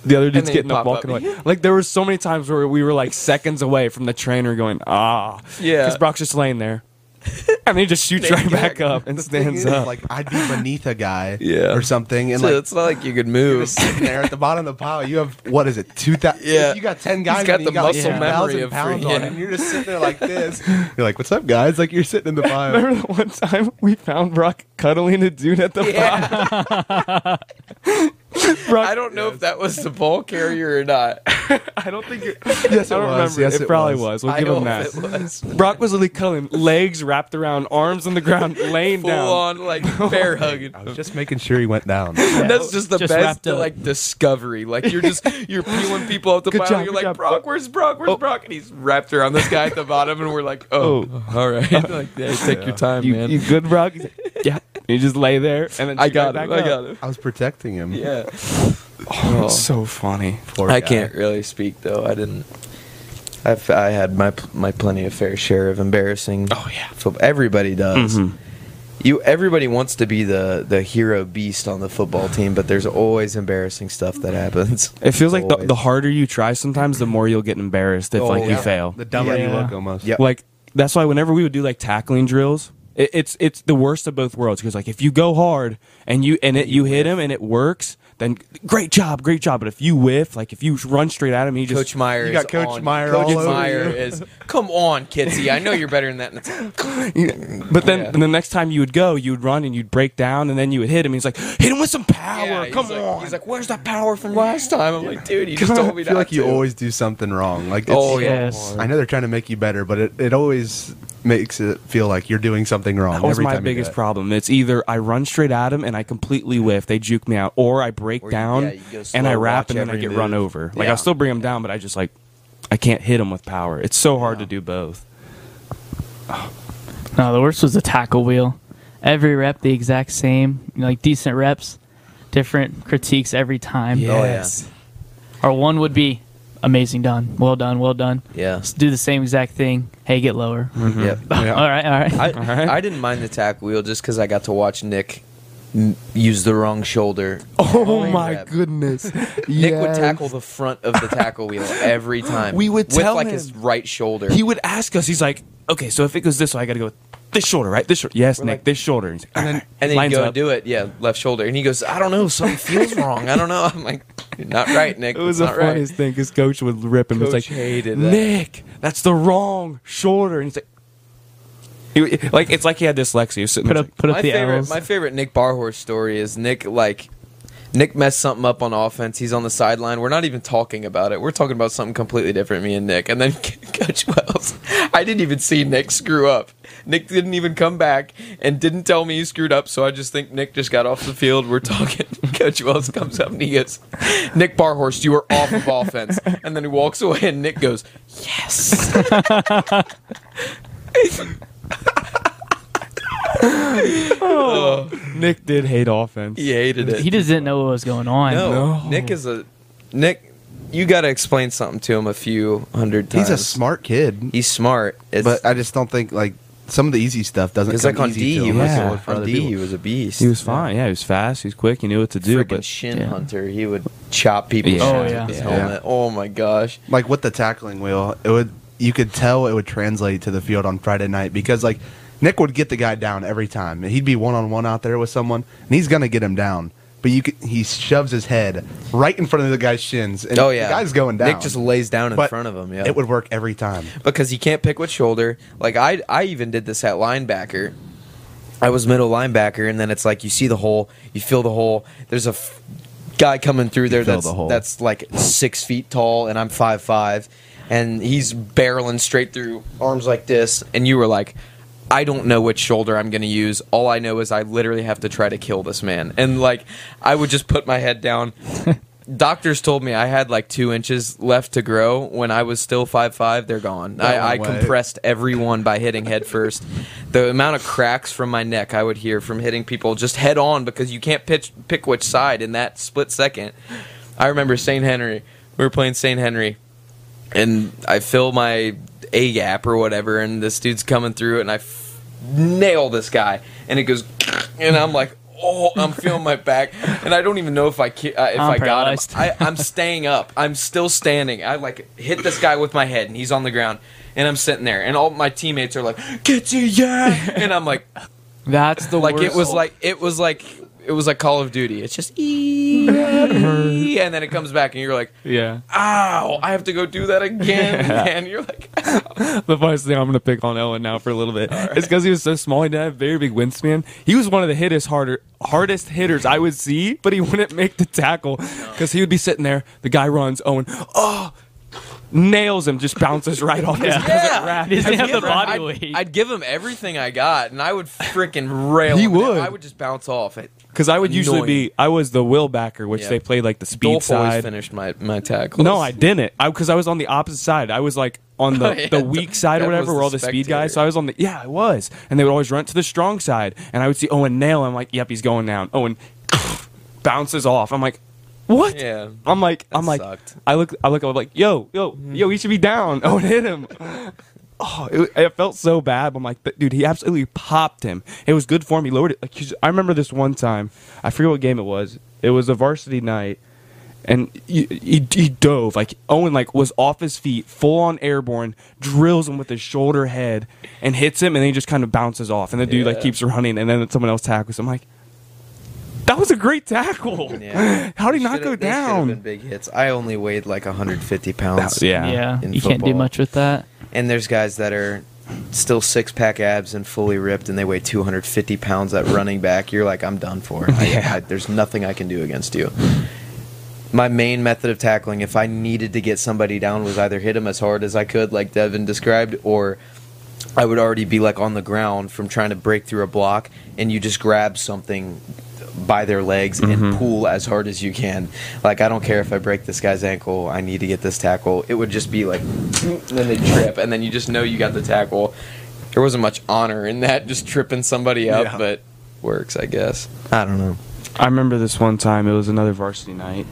[SPEAKER 2] the other dude's getting up,
[SPEAKER 5] pop
[SPEAKER 2] walking
[SPEAKER 5] up.
[SPEAKER 2] away. Like there were so many times where we were like seconds away from the trainer going, ah,
[SPEAKER 5] Yeah.
[SPEAKER 2] because Brock's just laying there, and he just shoots right back up and stands
[SPEAKER 4] is,
[SPEAKER 2] up.
[SPEAKER 4] Like I'd be beneath a guy,
[SPEAKER 5] Yeah.
[SPEAKER 4] or something, and
[SPEAKER 5] so
[SPEAKER 4] like
[SPEAKER 5] it's not like you could
[SPEAKER 4] you're
[SPEAKER 5] move
[SPEAKER 4] sitting there at the bottom of the pile. You have what is it, two thousand?
[SPEAKER 5] Yeah.
[SPEAKER 4] you got ten guys.
[SPEAKER 5] got
[SPEAKER 4] and you
[SPEAKER 5] the
[SPEAKER 4] got the
[SPEAKER 5] muscle
[SPEAKER 4] like
[SPEAKER 5] memory
[SPEAKER 4] 2,000
[SPEAKER 5] of
[SPEAKER 4] pounds
[SPEAKER 5] free-
[SPEAKER 4] on,
[SPEAKER 5] yeah.
[SPEAKER 4] it, and you're just sitting there like this. You're like, "What's up, guys?" Like you're sitting in the pile.
[SPEAKER 2] Remember the one time we found Brock cuddling a dude at the
[SPEAKER 5] yeah.
[SPEAKER 2] Brock,
[SPEAKER 5] I don't know if that was the ball carrier or not
[SPEAKER 2] I don't think. It,
[SPEAKER 4] Yes,
[SPEAKER 2] I don't
[SPEAKER 4] was.
[SPEAKER 2] remember.
[SPEAKER 4] Yes,
[SPEAKER 2] it,
[SPEAKER 4] it
[SPEAKER 2] probably
[SPEAKER 4] was.
[SPEAKER 2] was. We'll
[SPEAKER 5] I
[SPEAKER 2] give him that.
[SPEAKER 5] it was
[SPEAKER 2] Brock was literally cuddling, legs wrapped around, arms on the ground, laying
[SPEAKER 5] full
[SPEAKER 2] down.
[SPEAKER 5] on like bear hugging
[SPEAKER 4] I was just making sure he went down.
[SPEAKER 5] That's just the
[SPEAKER 3] Just
[SPEAKER 5] best like discovery. Like you're just you're peeling people off the
[SPEAKER 2] Good
[SPEAKER 5] pile.
[SPEAKER 2] job,
[SPEAKER 5] you're like
[SPEAKER 2] job.
[SPEAKER 5] Brock, where's Brock? Where's
[SPEAKER 2] Oh.
[SPEAKER 5] Brock? And he's wrapped around this guy at the bottom, and we're like, oh, oh. all right, like yeah, take your time,
[SPEAKER 2] You,
[SPEAKER 5] man.
[SPEAKER 2] you good, Brock? Like, yeah. You just lay there and then
[SPEAKER 5] I got
[SPEAKER 2] right
[SPEAKER 5] him.
[SPEAKER 2] back
[SPEAKER 5] I got him.
[SPEAKER 4] I was protecting him.
[SPEAKER 5] Yeah.
[SPEAKER 2] Oh, it's so funny.
[SPEAKER 4] Poor
[SPEAKER 5] I
[SPEAKER 4] guy.
[SPEAKER 5] can't really speak though. I didn't. I've I had my my plenty of fair share of embarrassing.
[SPEAKER 2] Oh, yeah.
[SPEAKER 5] football. Everybody does.
[SPEAKER 2] Mhm.
[SPEAKER 5] You everybody wants to be the the hero beast on the football team, but there's always embarrassing stuff that happens.
[SPEAKER 2] It feels like the, the harder you try, sometimes the more you'll get embarrassed if
[SPEAKER 5] Oh,
[SPEAKER 2] like you fail.
[SPEAKER 4] The dumber you look, almost.
[SPEAKER 5] Yeah.
[SPEAKER 2] Like that's why whenever we would do like tackling drills, it, it's it's the worst of both worlds because like if you go hard and you and it you hit him and it works, then great job, great job. But if you whiff, like if you run straight at him, he just
[SPEAKER 5] Coach Meyer
[SPEAKER 4] You
[SPEAKER 5] is
[SPEAKER 4] got Coach
[SPEAKER 5] on-
[SPEAKER 4] Meyer
[SPEAKER 5] Coach
[SPEAKER 4] all over
[SPEAKER 5] Meyer
[SPEAKER 4] you.
[SPEAKER 5] is come on, Kitsy. I know you're better than that. And it's
[SPEAKER 2] But then
[SPEAKER 5] Yeah.
[SPEAKER 2] the next time you would go, you would run and you'd break down, and then you would hit him. He's like, hit him with some power.
[SPEAKER 5] yeah,
[SPEAKER 2] Come
[SPEAKER 5] he's like,
[SPEAKER 2] on.
[SPEAKER 5] He's like, where's that power from last time? I'm like, dude, you just told me
[SPEAKER 4] I feel
[SPEAKER 5] not
[SPEAKER 4] like you always do something wrong. Like, it's,
[SPEAKER 5] Oh
[SPEAKER 3] Yes.
[SPEAKER 4] I know they're trying to make you better, but it, it always makes it feel like you're doing something wrong.
[SPEAKER 2] that was
[SPEAKER 4] every
[SPEAKER 2] my
[SPEAKER 4] time
[SPEAKER 2] biggest
[SPEAKER 4] it.
[SPEAKER 2] problem. It's either I run straight at him and I completely whiff, they juke me out, or I break
[SPEAKER 5] Or you-
[SPEAKER 2] down
[SPEAKER 5] yeah, you go
[SPEAKER 2] and I
[SPEAKER 5] slow,
[SPEAKER 2] wrap
[SPEAKER 5] watch
[SPEAKER 2] and then I
[SPEAKER 5] every
[SPEAKER 2] get
[SPEAKER 5] move.
[SPEAKER 2] run over. Like
[SPEAKER 5] Yeah.
[SPEAKER 2] I'll still bring him down, but I just like I can't hit him with power. It's so hard
[SPEAKER 4] Yeah.
[SPEAKER 2] to do both.
[SPEAKER 3] No, the worst was the tackle wheel. Every rep the exact same, you know, like decent reps, different critiques every time.
[SPEAKER 5] Oh, yeah.
[SPEAKER 3] Or one would be amazing done, well done, well done.
[SPEAKER 5] Yeah.
[SPEAKER 3] Let's do the same exact thing. Hey, get lower. Mm-hmm.
[SPEAKER 5] Yep.
[SPEAKER 4] Yeah.
[SPEAKER 3] all right, all right.
[SPEAKER 5] I,
[SPEAKER 2] All right.
[SPEAKER 5] I didn't mind the tack wheel just because I got to watch Nick m- use the wrong shoulder.
[SPEAKER 2] Oh
[SPEAKER 5] Every
[SPEAKER 2] my
[SPEAKER 5] rep.
[SPEAKER 2] goodness!
[SPEAKER 5] Nick would tackle the front of the tackle wheel every time.
[SPEAKER 2] We would
[SPEAKER 5] with
[SPEAKER 2] tell
[SPEAKER 5] like
[SPEAKER 2] him.
[SPEAKER 5] his right shoulder.
[SPEAKER 2] He would ask us. He's like, okay, so if it goes this way, I got to go with this shoulder, right? This shoulder. Yes,
[SPEAKER 5] We're
[SPEAKER 2] Nick,
[SPEAKER 5] like-
[SPEAKER 2] this shoulder. And, he's like,
[SPEAKER 5] and then,
[SPEAKER 2] "Alright."
[SPEAKER 5] and then
[SPEAKER 2] Lines
[SPEAKER 5] you go
[SPEAKER 2] up.
[SPEAKER 5] and do it, yeah, left shoulder. And he goes, I don't know, something feels wrong. I don't know. I'm like, "You're not right, Nick.
[SPEAKER 2] It was
[SPEAKER 5] It's
[SPEAKER 2] the
[SPEAKER 5] not right."
[SPEAKER 2] funniest thing because Coach would rip him. It's
[SPEAKER 5] Coach
[SPEAKER 2] like,
[SPEAKER 5] hated that.
[SPEAKER 2] Nick, that's the wrong shoulder. And he's like, he, like it's like he had dyslexia. He was sitting
[SPEAKER 3] Put
[SPEAKER 2] there
[SPEAKER 3] up, put up
[SPEAKER 5] my
[SPEAKER 3] the
[SPEAKER 5] favorite,
[SPEAKER 3] L's.
[SPEAKER 5] my favorite Nick Barhorst story is Nick like Nick messed something up on offense. He's on the sideline. We're not even talking about it. We're talking about something completely different. Me and Nick, and then Coach Wells. I didn't even see Nick screw up. Nick didn't even come back and didn't tell me he screwed up. So I just think Nick just got off the field. We're talking. Coach Wells comes up and he goes, "Nick Barhorst, you are off of offense." And then he walks away, and Nick goes, "Yes." oh,
[SPEAKER 2] Nick did hate offense.
[SPEAKER 5] he hated it.
[SPEAKER 3] he just didn't know what was going on.
[SPEAKER 5] No,
[SPEAKER 2] No.
[SPEAKER 5] Nick is a Nick. You got to explain something to him a few hundred times.
[SPEAKER 4] He's a smart kid,
[SPEAKER 5] He's smart. It's,
[SPEAKER 4] but I just don't think like some of the easy stuff doesn't
[SPEAKER 5] it's
[SPEAKER 4] come
[SPEAKER 5] like on
[SPEAKER 4] easy
[SPEAKER 5] D.
[SPEAKER 4] to
[SPEAKER 5] He
[SPEAKER 4] him.
[SPEAKER 5] was,
[SPEAKER 2] Yeah.
[SPEAKER 4] look
[SPEAKER 5] on D.
[SPEAKER 4] people.
[SPEAKER 5] He was a beast.
[SPEAKER 2] He was fine. Yeah, he was fast. He was quick. He knew what to do.
[SPEAKER 5] Freaking
[SPEAKER 2] But
[SPEAKER 5] shin
[SPEAKER 3] Yeah.
[SPEAKER 5] hunter. He would chop people's
[SPEAKER 2] Yeah.
[SPEAKER 3] Oh, yeah.
[SPEAKER 5] with his
[SPEAKER 2] Yeah.
[SPEAKER 5] helmet. Oh my gosh.
[SPEAKER 4] like with the tackling wheel, it would you could tell it would translate to the field on Friday night because like Nick would get the guy down every time. He'd be one on one out there with someone, and he's gonna get him down. But you could, he shoves his head right in front of the guy's shins, and
[SPEAKER 5] Oh yeah.
[SPEAKER 4] the guy's going down.
[SPEAKER 5] Nick just lays down in
[SPEAKER 4] But
[SPEAKER 5] front of him. Yeah.
[SPEAKER 4] It would work every time.
[SPEAKER 5] because he can't pick what shoulder. Like I, I even did this at linebacker. I was middle linebacker, and then it's like you see the hole, you feel the hole. There's a f- guy coming through there
[SPEAKER 4] feel
[SPEAKER 5] that's
[SPEAKER 4] the hole.
[SPEAKER 5] that's like six feet tall, and I'm five five, and he's barreling straight through, arms like this, and you were like. I don't know which shoulder I'm going to use. All I know is I literally have to try to kill this man. And like, I would just put my head down. Doctors told me I had like two inches left to grow. When I was still five five, they're gone. I, I
[SPEAKER 4] went
[SPEAKER 5] compressed every one by hitting head first. The amount of cracks from my neck I would hear from hitting people just head on because you can't pitch pick which side in that split second. I remember St. Henry. We were playing St. Henry, and I fill my A gap or whatever, and this dude's coming through, it and I nail this guy, and it goes, and I'm like, oh, I'm feeling my back, and I don't even know if I ki- uh, if
[SPEAKER 3] I'm
[SPEAKER 5] I got him.
[SPEAKER 3] paralyzed.
[SPEAKER 5] I, I'm staying up. I'm still standing. I like hit this guy with my head, and he's on the ground, and I'm sitting there, and all my teammates are like, "Get you, yeah!" and I'm like,
[SPEAKER 3] That's the
[SPEAKER 5] like
[SPEAKER 3] worst.
[SPEAKER 5] it was like it was like it was like Call of Duty. It's just e, and then it comes back, and you're like,
[SPEAKER 2] Yeah.
[SPEAKER 5] "Ow! I have to go do that again." And you're like,
[SPEAKER 2] the funniest thing I'm going to pick on Owen now for a little bit is because he was so small. He didn't have a very big wingspan. He was one of the hittest harder, hardest hitters I would see, but he wouldn't make the tackle because he would be sitting there. The guy runs. Owen, oh, nails him, just bounces right off his
[SPEAKER 3] Yeah.
[SPEAKER 2] doesn't.
[SPEAKER 3] He doesn't
[SPEAKER 5] I'd
[SPEAKER 3] have the
[SPEAKER 5] give him-
[SPEAKER 3] body
[SPEAKER 5] I'd,
[SPEAKER 3] weight.
[SPEAKER 5] I'd give him everything I got, and I would freaking rail.
[SPEAKER 2] He
[SPEAKER 5] him.
[SPEAKER 2] would.
[SPEAKER 5] I would just bounce off. It,
[SPEAKER 2] Because I would usually be, I was the will backer, which
[SPEAKER 5] Yeah.
[SPEAKER 2] they played like the speed
[SPEAKER 5] Dolph always
[SPEAKER 2] side.
[SPEAKER 5] finished my my tackles.
[SPEAKER 2] No, I didn't. I because I was on the opposite side. I was like on the,
[SPEAKER 5] Oh, yeah,
[SPEAKER 2] the weak side or
[SPEAKER 5] that
[SPEAKER 2] whatever,
[SPEAKER 5] was
[SPEAKER 2] where
[SPEAKER 5] the
[SPEAKER 2] all the speed guys. So I was on the yeah, I was, and they would always run to the strong side, and I would see Owen nail. I'm like, yep, he's going down. Owen bounces off. I'm like, what?
[SPEAKER 5] Yeah.
[SPEAKER 2] I'm like, I'm like,
[SPEAKER 5] sucked.
[SPEAKER 2] I look, I look, I'm like, yo, yo, mm. yo, he should be down. Owen hit him. Oh, it, it felt so bad. I'm like, dude, he absolutely popped him. It was good for him. He lowered it. Like, he's- I remember this one time. I forget what game it was. It was a varsity night, and he, he, he dove like Owen like was off his feet, full on airborne, drills him with his shoulder head, and hits him, and then he just kind of bounces off, and the dude like keeps running, and then someone else tackles. him. I'm like, that was a great tackle.
[SPEAKER 5] Yeah.
[SPEAKER 2] How did he not go
[SPEAKER 5] they should've Been
[SPEAKER 2] down?
[SPEAKER 5] big hits. I only weighed like 150 pounds.
[SPEAKER 2] Yeah.
[SPEAKER 3] yeah,
[SPEAKER 5] in
[SPEAKER 3] you can't do much with that.
[SPEAKER 5] And there's guys that are still six pack abs and fully ripped, and they weigh 250 pounds at running back. You're like, I'm done for. I- I, there's nothing I can do against you. My main method of tackling, if I needed to get somebody down, was either hit him as hard as I could, like Devin described, or I would already be like on the ground from trying to break through a block, and you just grab something by their legs and pull as hard as you can. Like I don't care if I break this guy's ankle, I need to get this tackle. It would just be like, and then they trip, and then you just know you got the tackle. There wasn't much honor in that, just tripping somebody up,
[SPEAKER 4] Yeah.
[SPEAKER 5] but works, I guess. I don't know.
[SPEAKER 2] I remember this one time. It was another varsity night.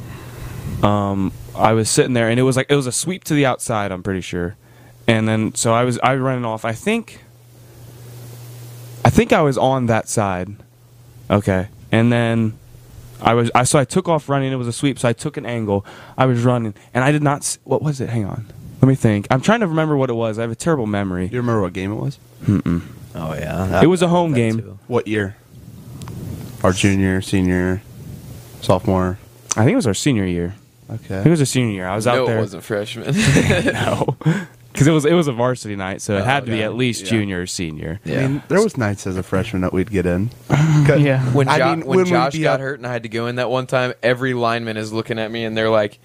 [SPEAKER 2] Um, I was sitting there, and it was like it was a sweep to the outside. I'm pretty sure, and then so I was I was running off. I think, I think I was on that side. Okay, and then I was I so I took off running. It was a sweep, so I took an angle. I was running, and I did not. s- What was it? Hang on, let me think. I'm trying to remember what it was. I have a terrible memory.
[SPEAKER 4] You remember what game it was?
[SPEAKER 5] Oh yeah,
[SPEAKER 2] It was a home game.
[SPEAKER 4] What year? Our junior, senior, sophomore.
[SPEAKER 2] I think it was our senior year. Okay. I think it was a senior year. I was out there.
[SPEAKER 5] no,
[SPEAKER 2] there.
[SPEAKER 5] it wasn't freshman.
[SPEAKER 2] No, because it was it was a varsity night, so it
[SPEAKER 5] Oh,
[SPEAKER 2] had to be at least
[SPEAKER 4] Yeah.
[SPEAKER 2] junior or senior.
[SPEAKER 5] yeah.
[SPEAKER 4] I mean, there was nights as a freshman that we'd get in.
[SPEAKER 3] Yeah.
[SPEAKER 5] when,
[SPEAKER 4] I mean,
[SPEAKER 5] when,
[SPEAKER 4] when we'd
[SPEAKER 5] Josh
[SPEAKER 4] be
[SPEAKER 5] got
[SPEAKER 4] up-
[SPEAKER 5] hurt and I had to go in that one time, every lineman is looking at me and they're like,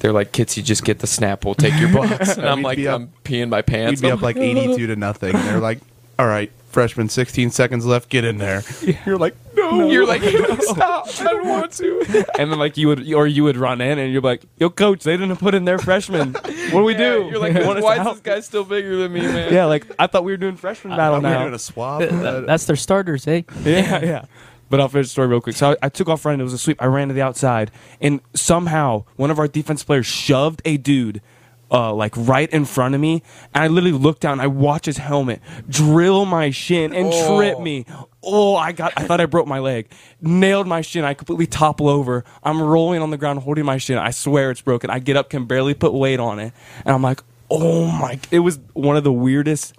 [SPEAKER 5] they're like, Kitsy, just get the snap. We'll take your box. And I'm
[SPEAKER 4] We'd
[SPEAKER 5] like,
[SPEAKER 4] be up-
[SPEAKER 5] I'm peeing my pants.
[SPEAKER 4] We'd be
[SPEAKER 5] I'm
[SPEAKER 4] up like 82 to nothing. They're like, all right, freshman, 16 seconds left, get in there. You're like, no.
[SPEAKER 5] You're like, stop. I don't want to.
[SPEAKER 2] and then like you would or you would run in and you're like, "Yo, coach, they didn't put in their freshmen. What do we do?
[SPEAKER 5] You're like,
[SPEAKER 2] You want us
[SPEAKER 5] why is this guy still bigger than me, man?
[SPEAKER 2] Yeah, like I thought we were doing freshman battle now.
[SPEAKER 4] We're
[SPEAKER 2] now.
[SPEAKER 4] doing a swap.
[SPEAKER 3] Th- th- That's their starters, eh?
[SPEAKER 2] yeah, yeah. But I'll finish the story real quick. So I, I took off running. It was a sweep. I ran to the outside, and somehow one of our defense players shoved a dude. Uh, like right in front of me, and I literally looked down. I watched his helmet drill my shin and trip
[SPEAKER 5] Oh.
[SPEAKER 2] me. Oh, I got! I thought I broke my leg. Nailed my shin. I completely topple over. I'm rolling on the ground, holding my shin. I swear it's broken. I get up, can barely put weight on it, and I'm like, oh my! It was one of the weirdest,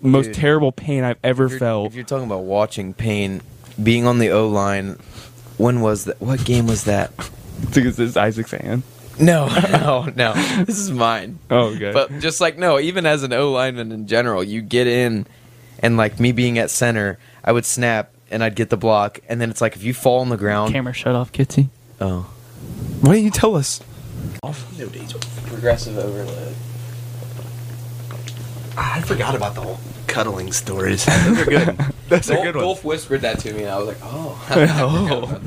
[SPEAKER 2] most
[SPEAKER 5] Dude.
[SPEAKER 2] terrible pain I've ever felt.
[SPEAKER 5] if you're talking about watching pain, being on the O line, when was that? What game was that?
[SPEAKER 2] Because this is Isaac's hand.
[SPEAKER 5] No, no, oh, no. This is mine.
[SPEAKER 2] Oh, okay.
[SPEAKER 5] But just like no, even as an O lineman in general, you get in and like me being at center, I would snap and I'd get the block, and then it's like if you fall on the ground,
[SPEAKER 3] Camera shut off, Kitsy.
[SPEAKER 5] oh,
[SPEAKER 2] Why didn't you tell us? Off no diesel.
[SPEAKER 5] Progressive overload.
[SPEAKER 4] I forgot about the whole cuddling stories. Those are good. Those are
[SPEAKER 5] Dolph,
[SPEAKER 4] good ones.
[SPEAKER 5] Dolph whispered that to me, and I was like, oh.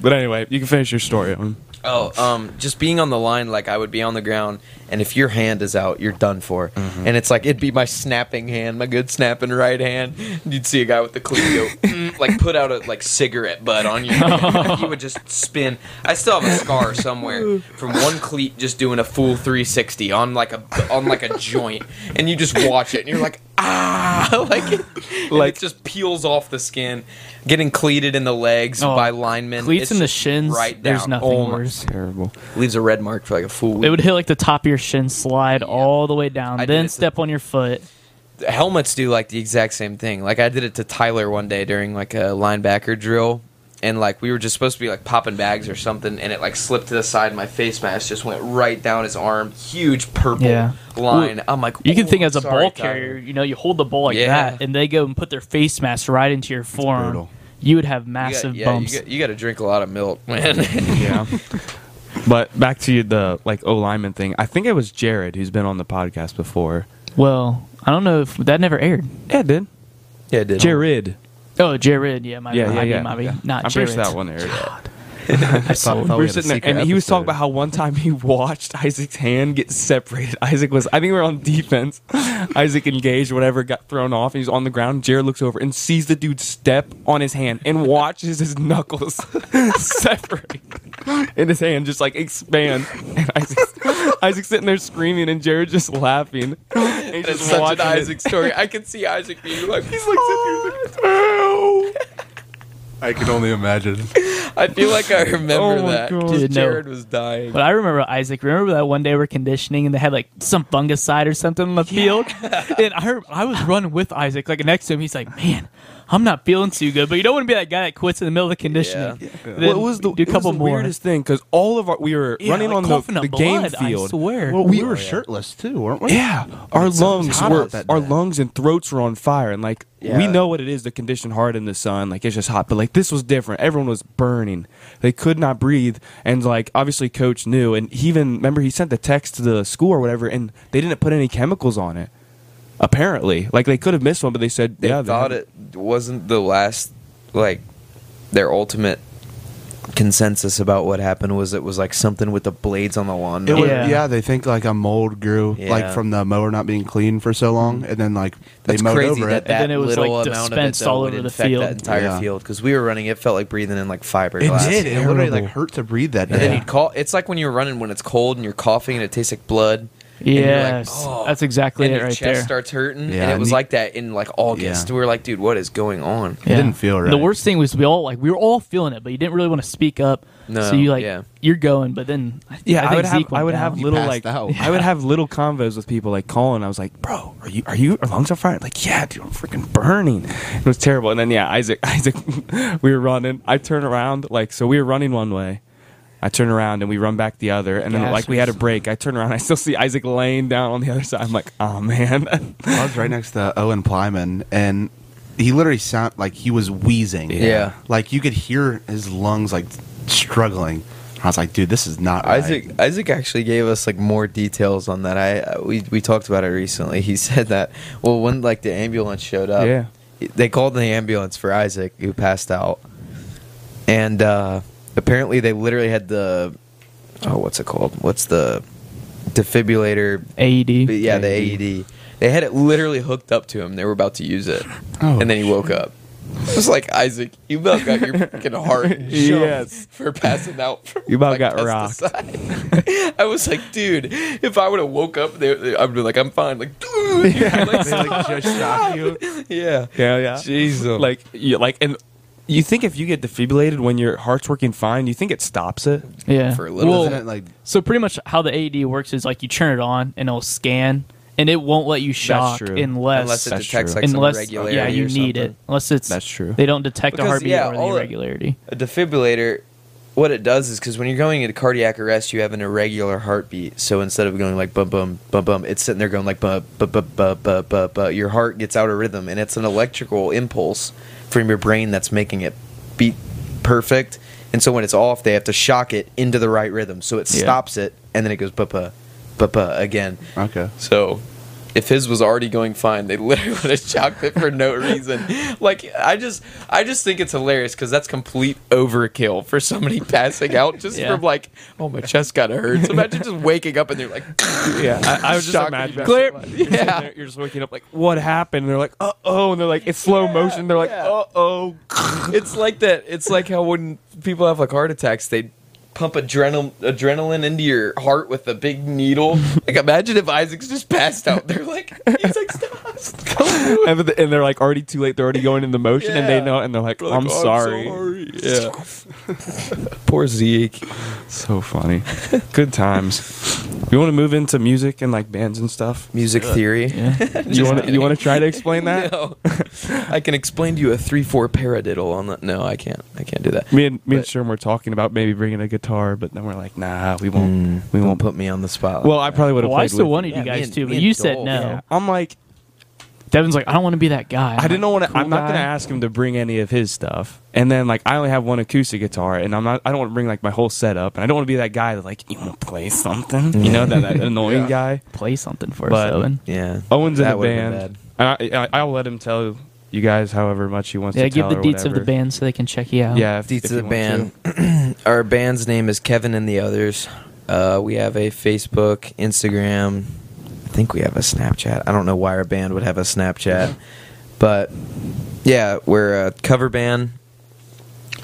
[SPEAKER 2] But anyway, you can finish your story. Owen.
[SPEAKER 5] Oh, um, just being on the line, like I would be on the ground, and if your hand is out, you're done for. And it's like it'd be my snapping hand, my good snapping right hand. You'd see a guy with the cleat go, mm, like put out a like cigarette butt on you. hand. Like, he would just spin. I still have a scar somewhere from one cleat just doing a full 360 on like a on like a joint, and you just watch it, and you're like, ah, like it,
[SPEAKER 2] Like-
[SPEAKER 5] it just peels off the skin. Getting cleated in the legs
[SPEAKER 3] Oh,
[SPEAKER 5] by linemen.
[SPEAKER 3] Cleats
[SPEAKER 5] it's
[SPEAKER 3] in the shins.
[SPEAKER 5] Right
[SPEAKER 3] There's
[SPEAKER 5] down.
[SPEAKER 3] nothing
[SPEAKER 5] Oh
[SPEAKER 3] worse.
[SPEAKER 2] Terrible.
[SPEAKER 5] leaves a red mark for like a full week.
[SPEAKER 3] It would hit like the top of your shin, slide
[SPEAKER 5] Yeah.
[SPEAKER 3] all the way down,
[SPEAKER 5] I
[SPEAKER 3] then step on your foot.
[SPEAKER 5] helmets do like the exact same thing. Like I did it to Tyler one day during like a linebacker drill, and like we were just supposed to be like popping bags or something, and it like slipped to the side. My face mask just went right down his arm, huge purple
[SPEAKER 3] Yeah.
[SPEAKER 5] line. I'm like,
[SPEAKER 3] You can
[SPEAKER 5] "Oh,
[SPEAKER 3] think as a
[SPEAKER 5] sorry,
[SPEAKER 3] ball
[SPEAKER 5] Tyler."
[SPEAKER 3] carrier, you know, you hold the ball like
[SPEAKER 5] Yeah.
[SPEAKER 3] that, and they go and put their face mask right into your forearm.
[SPEAKER 4] brutal.
[SPEAKER 3] You would have
[SPEAKER 5] You got,
[SPEAKER 3] massive
[SPEAKER 5] yeah,
[SPEAKER 3] bumps.
[SPEAKER 5] You got, you got to drink a lot of milk, man.
[SPEAKER 2] Yeah. but back to the like O lineman thing. I think it was Jared who's been on the podcast before.
[SPEAKER 3] well, I don't know if that never aired.
[SPEAKER 2] Yeah, it did.
[SPEAKER 5] yeah, it did
[SPEAKER 2] Jared.
[SPEAKER 3] Oh, Jared. Yeah, my
[SPEAKER 2] Yeah, yeah, yeah.
[SPEAKER 3] my bad.
[SPEAKER 2] yeah.
[SPEAKER 3] Not
[SPEAKER 2] I'm
[SPEAKER 3] Jared.
[SPEAKER 2] that one aired.
[SPEAKER 3] I
[SPEAKER 4] thought
[SPEAKER 2] we
[SPEAKER 4] we
[SPEAKER 2] were sitting there, and he was talking about how one time he watched Isaac's hand get separated. Isaac was, I think we were on defense. Isaac engaged, whatever, got thrown off, and he's on the ground. Jared looks over and sees the dude step on his hand and watches his knuckles separate in his hand, just like expand. And Isaac's, Isaac's sitting there screaming, and Jared just laughing. And he's
[SPEAKER 5] It's
[SPEAKER 2] just
[SPEAKER 5] such an
[SPEAKER 2] watching it.
[SPEAKER 5] Isaac story. I can see Isaac being like,
[SPEAKER 2] He's like, sitting there, he's like,
[SPEAKER 4] I can only imagine.
[SPEAKER 5] I feel like I remember
[SPEAKER 2] Oh my
[SPEAKER 5] that.
[SPEAKER 2] God.
[SPEAKER 5] 'cause
[SPEAKER 3] Dude, no.
[SPEAKER 5] Jared was dying.
[SPEAKER 3] But I remember Isaac. Remember that one day we're conditioning and they had like some fungicide or something in the field, and I heard, I was running with Isaac like next to him. He's like, "Man, I'm not feeling too good." But you don't want to be that guy that quits in the middle of the conditioning.
[SPEAKER 5] Yeah.
[SPEAKER 3] Then
[SPEAKER 2] Well, it was the,
[SPEAKER 3] do a
[SPEAKER 2] it was
[SPEAKER 3] couple
[SPEAKER 2] the
[SPEAKER 3] more.
[SPEAKER 2] weirdest thing because all of our we were
[SPEAKER 3] Yeah,
[SPEAKER 2] running
[SPEAKER 3] like
[SPEAKER 2] on the, the
[SPEAKER 3] up
[SPEAKER 2] game
[SPEAKER 3] blood, I
[SPEAKER 2] field.
[SPEAKER 3] swear.
[SPEAKER 4] Well, we
[SPEAKER 2] We-
[SPEAKER 4] were shirtless too, weren't we?
[SPEAKER 2] Yeah, our
[SPEAKER 4] It
[SPEAKER 2] lungs were
[SPEAKER 4] that
[SPEAKER 2] our lungs and throats were on fire, and like we know what it is to condition hard in the sun. Like it's just hot, but like this was different. Everyone was burning; they could not breathe, and like obviously, coach knew, and he even remember he sent the text to the school or whatever, and they didn't put any chemicals on it. Apparently, like they could have missed one, but they said yeah
[SPEAKER 5] they
[SPEAKER 2] yeah,
[SPEAKER 5] thought
[SPEAKER 2] had-
[SPEAKER 5] it wasn't the last like their ultimate consensus about what happened was it was like something with the blades on the lawn.
[SPEAKER 3] Yeah.
[SPEAKER 4] yeah. they think like a mold grew like from the mower not being clean for so long, mm-hmm. and then like they
[SPEAKER 5] That's
[SPEAKER 4] mowed
[SPEAKER 5] crazy
[SPEAKER 4] over
[SPEAKER 5] that
[SPEAKER 4] it.
[SPEAKER 5] that
[SPEAKER 3] And then it was,
[SPEAKER 5] little
[SPEAKER 3] like,
[SPEAKER 5] amount of it
[SPEAKER 3] dispensed
[SPEAKER 5] though
[SPEAKER 3] all over the field.
[SPEAKER 5] that entire
[SPEAKER 4] Yeah.
[SPEAKER 5] field because we were running. It felt like breathing in like fiberglass.
[SPEAKER 4] It did. It literally like hurt to breathe that
[SPEAKER 5] And
[SPEAKER 4] day.
[SPEAKER 5] then you'd call. It's like when you're running when it's cold and you're coughing and it tastes like blood. And you're like,
[SPEAKER 3] Yes,
[SPEAKER 5] "Oh,"
[SPEAKER 3] that's exactly
[SPEAKER 5] and
[SPEAKER 3] it
[SPEAKER 5] your
[SPEAKER 3] right
[SPEAKER 5] chest
[SPEAKER 3] there.
[SPEAKER 5] starts hurting,
[SPEAKER 4] Yeah,
[SPEAKER 5] and it was
[SPEAKER 4] you-
[SPEAKER 5] like that in like August.
[SPEAKER 4] Yeah.
[SPEAKER 5] We were like, dude, what is going on?
[SPEAKER 4] It didn't feel right.
[SPEAKER 3] The worst thing was we all like we were all feeling it, but you didn't really want to speak up.
[SPEAKER 5] No,
[SPEAKER 3] so you like
[SPEAKER 5] yeah.
[SPEAKER 3] you're going, but then
[SPEAKER 2] Yeah, I,
[SPEAKER 3] think
[SPEAKER 2] would have.
[SPEAKER 3] Zeke went
[SPEAKER 2] I would
[SPEAKER 3] down.
[SPEAKER 2] have little like.
[SPEAKER 4] out.
[SPEAKER 2] I would have little convos with people like calling. I was like, "Bro, are you? Are you? Are lungs on fire?" Like, yeah, dude, I'm freaking burning. It was terrible. And then yeah, Isaac, Isaac, we were running. I turn around like so. We were running one way. I turn around and we run back the other, and then
[SPEAKER 3] Gas
[SPEAKER 2] like we had a break. I turn around, I still see Isaac laying down on the other side. I'm like, oh man.
[SPEAKER 4] I was right next to Owen Plyman, and he literally sound like he was wheezing.
[SPEAKER 5] Yeah.
[SPEAKER 4] like you could hear his lungs like struggling. I was like, dude, this is not right.
[SPEAKER 5] Isaac Isaac actually gave us like more details on that. I uh, we we talked about it recently. He said that well when like the ambulance showed up,
[SPEAKER 2] Yeah.
[SPEAKER 5] they called the ambulance for Isaac who passed out, and uh, apparently they literally had the oh what's it called? What's the defibrillator?
[SPEAKER 3] AED.
[SPEAKER 5] Yeah, the AED. They had it literally hooked up to him. They were about to use it,
[SPEAKER 4] Oh.
[SPEAKER 5] and then he woke up. It was like Isaac, you about got your freaking heart
[SPEAKER 2] Yes.
[SPEAKER 5] for passing out. From,
[SPEAKER 2] You about got rocked.
[SPEAKER 5] I was like, dude, if I would have woke up, they, they, I'd be like, I'm fine. Like, dude,
[SPEAKER 2] Yeah.
[SPEAKER 5] like,
[SPEAKER 4] They, like, just shocked you.
[SPEAKER 5] yeah,
[SPEAKER 2] yeah, yeah.
[SPEAKER 5] Jeez,
[SPEAKER 2] Like, you, like, and you think if you get defibrillated when your heart's working fine, you think it stops it?
[SPEAKER 3] yeah.
[SPEAKER 5] for a little
[SPEAKER 3] Well,
[SPEAKER 4] Isn't like
[SPEAKER 3] so pretty much how the AED works is like you turn it on and it'll scan, and it won't let you shock
[SPEAKER 2] true.
[SPEAKER 3] unless
[SPEAKER 5] unless it
[SPEAKER 2] That's
[SPEAKER 5] detects
[SPEAKER 2] true.
[SPEAKER 5] like some
[SPEAKER 3] unless
[SPEAKER 5] irregularity.
[SPEAKER 3] yeah you
[SPEAKER 5] or
[SPEAKER 3] need
[SPEAKER 5] something.
[SPEAKER 3] it unless it's
[SPEAKER 2] That's true.
[SPEAKER 3] They don't detect
[SPEAKER 5] Because,
[SPEAKER 3] a heartbeat
[SPEAKER 5] yeah,
[SPEAKER 3] or the
[SPEAKER 5] all
[SPEAKER 3] irregularity.
[SPEAKER 5] A defibrillator, what it does is because when you're going into cardiac arrest, you have an irregular heartbeat. So instead of going like bum bum bum bum, it's sitting there going like bum bum bum bum bum bum. bum. Your heart gets out of rhythm, and it's an electrical impulse from your brain that's making it beat perfect. And so when it's off, they have to shock it into the right rhythm. So it
[SPEAKER 3] Yeah.
[SPEAKER 5] stops it, and then it goes ba ba ba ba again.
[SPEAKER 4] Okay.
[SPEAKER 5] So if his was already going fine, they literally would have shocked it for no reason. Like I just I just think it's hilarious because that's complete overkill for somebody passing out just
[SPEAKER 3] Yeah.
[SPEAKER 5] from like, oh my chest kind of hurts. Imagine just waking up and they're like,
[SPEAKER 2] Yeah, I, I was just imagining.
[SPEAKER 5] Clear.
[SPEAKER 2] You're,
[SPEAKER 5] Yeah.
[SPEAKER 2] there, you're just waking up like, what happened? And they're like, uh oh, and they're like, it's slow motion. They're like,
[SPEAKER 5] yeah.
[SPEAKER 2] uh oh.
[SPEAKER 5] it's like that. It's like how when people have like heart attacks, they pump adrenal adrenaline into your heart with a big needle. Like imagine if Isaac's just passed out. They're like, he's like, stop.
[SPEAKER 2] and, the- and they're like already too late. They're already going into motion, and they know, and they're like,
[SPEAKER 5] Like,
[SPEAKER 2] I'm,
[SPEAKER 5] "Oh,
[SPEAKER 2] sorry.
[SPEAKER 5] Yeah. Poor Zeke.
[SPEAKER 2] So funny. Good times. You want to move into music and like bands and stuff?
[SPEAKER 5] Music theory.
[SPEAKER 3] Yeah.
[SPEAKER 2] you want to you want to try to explain that?
[SPEAKER 5] No. I can explain to you a three four paradiddle on that. No, I can't. I can't do that.
[SPEAKER 2] Me and me and
[SPEAKER 5] But-
[SPEAKER 2] Sherm were talking about maybe bringing a guitar, but then we're like, nah, we won't.
[SPEAKER 5] Mm,
[SPEAKER 2] we won't.
[SPEAKER 5] put me on the spot.
[SPEAKER 2] Well, I probably would have
[SPEAKER 3] Well, I still
[SPEAKER 2] with
[SPEAKER 3] wanted
[SPEAKER 5] Yeah,
[SPEAKER 3] you
[SPEAKER 5] me
[SPEAKER 3] guys
[SPEAKER 5] and-
[SPEAKER 3] to, but you said no.
[SPEAKER 2] Yeah. I'm like,
[SPEAKER 3] Devin's like, I don't want to be that guy.
[SPEAKER 2] I didn't want what.
[SPEAKER 3] Cool
[SPEAKER 2] I'm not
[SPEAKER 3] guy.
[SPEAKER 2] gonna ask him to bring any of his stuff. And then like I only have one acoustic guitar, and I'm not. I don't want to bring like my whole setup, and I don't want to be that guy that like you want to play something. You know that, that annoying guy.
[SPEAKER 3] play something for
[SPEAKER 2] But-
[SPEAKER 3] us, Owen.
[SPEAKER 5] yeah.
[SPEAKER 2] Owen's in
[SPEAKER 5] That
[SPEAKER 2] the
[SPEAKER 5] would've been
[SPEAKER 2] band. And I, I, I'll let him tell you guys however much he wants
[SPEAKER 3] Yeah,
[SPEAKER 2] to
[SPEAKER 3] give
[SPEAKER 2] tell
[SPEAKER 3] the
[SPEAKER 2] or
[SPEAKER 3] deets of the
[SPEAKER 2] whatever.
[SPEAKER 3] band so they can check you out.
[SPEAKER 2] Yeah, if,
[SPEAKER 5] Deets
[SPEAKER 2] if
[SPEAKER 5] of the
[SPEAKER 2] want
[SPEAKER 5] band. Our band's name is Kevin and the Others. Uh, we have a Facebook, Instagram. I think we have a Snapchat. I don't know why our band would have a Snapchat, but yeah, we're a cover band.